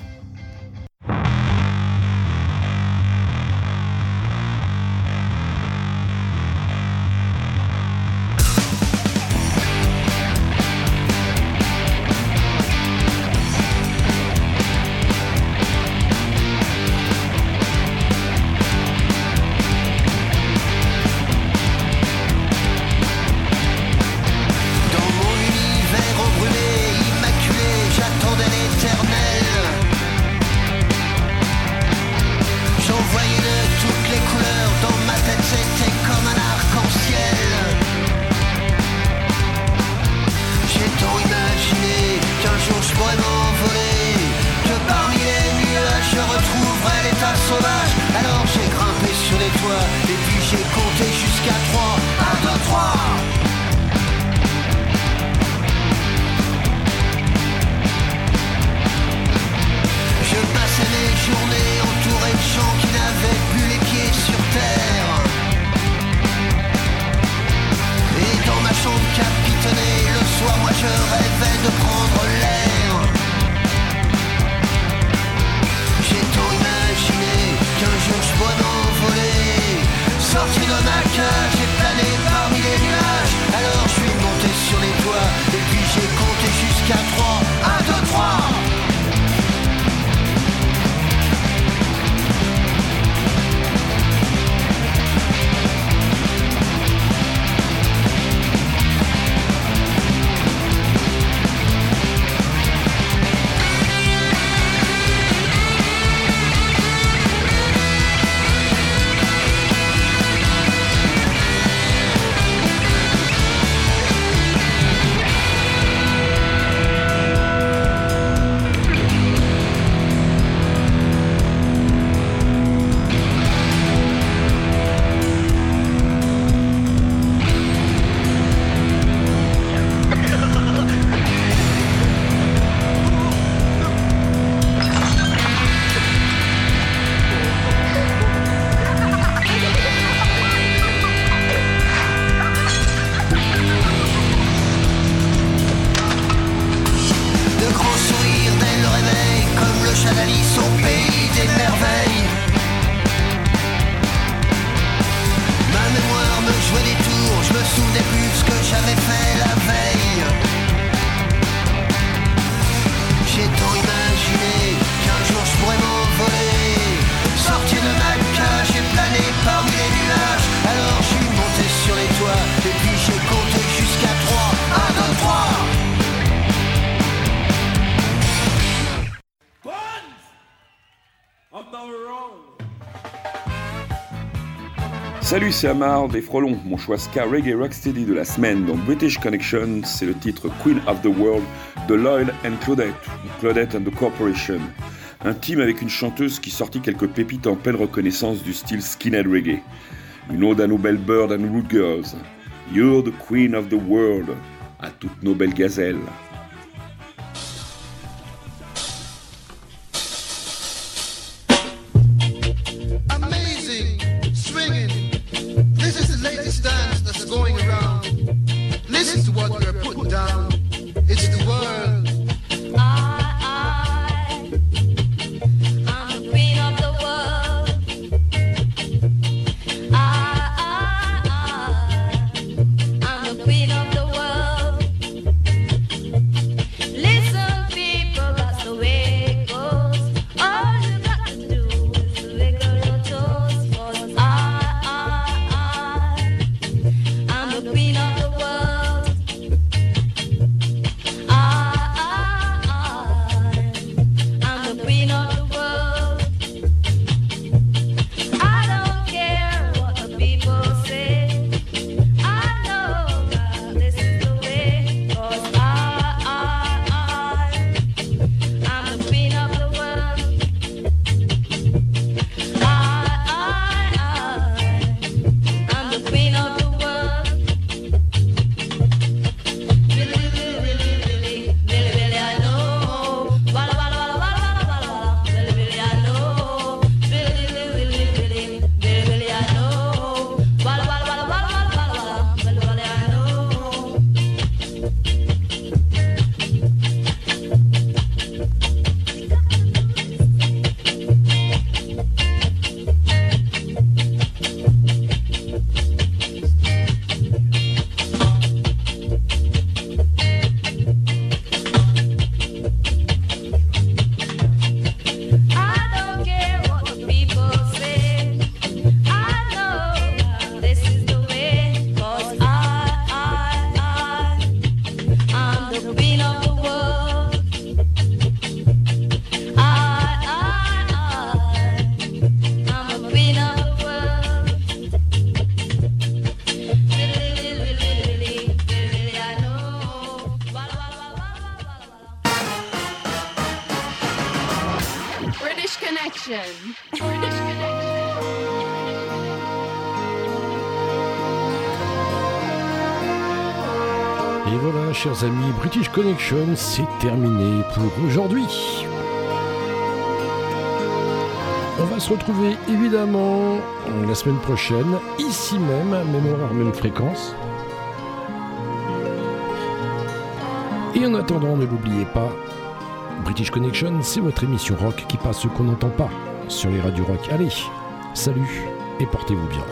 Salut, c'est Amar des Frelons. Mon choix ska reggae rocksteady de la semaine dans British Connection, c'est le titre Queen of the World de Lloyd and Claudette, ou Claudette and the Corporation. Un avec une chanteuse qui sortit quelques pépites en pleine reconnaissance du style skinhead reggae. Une ode à nos belles birds and root girls. You're the queen of the world. À toutes nos belles gazelles. Chers amis, British Connection, c'est terminé pour aujourd'hui. On va se retrouver évidemment la semaine prochaine, ici même, même horaire, même fréquence. Et en attendant, ne l'oubliez pas, British Connection, c'est votre émission rock qui passe ce qu'on n'entend pas sur les radios rock. Allez, salut et portez-vous bien.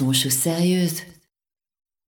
Choses sérieuses.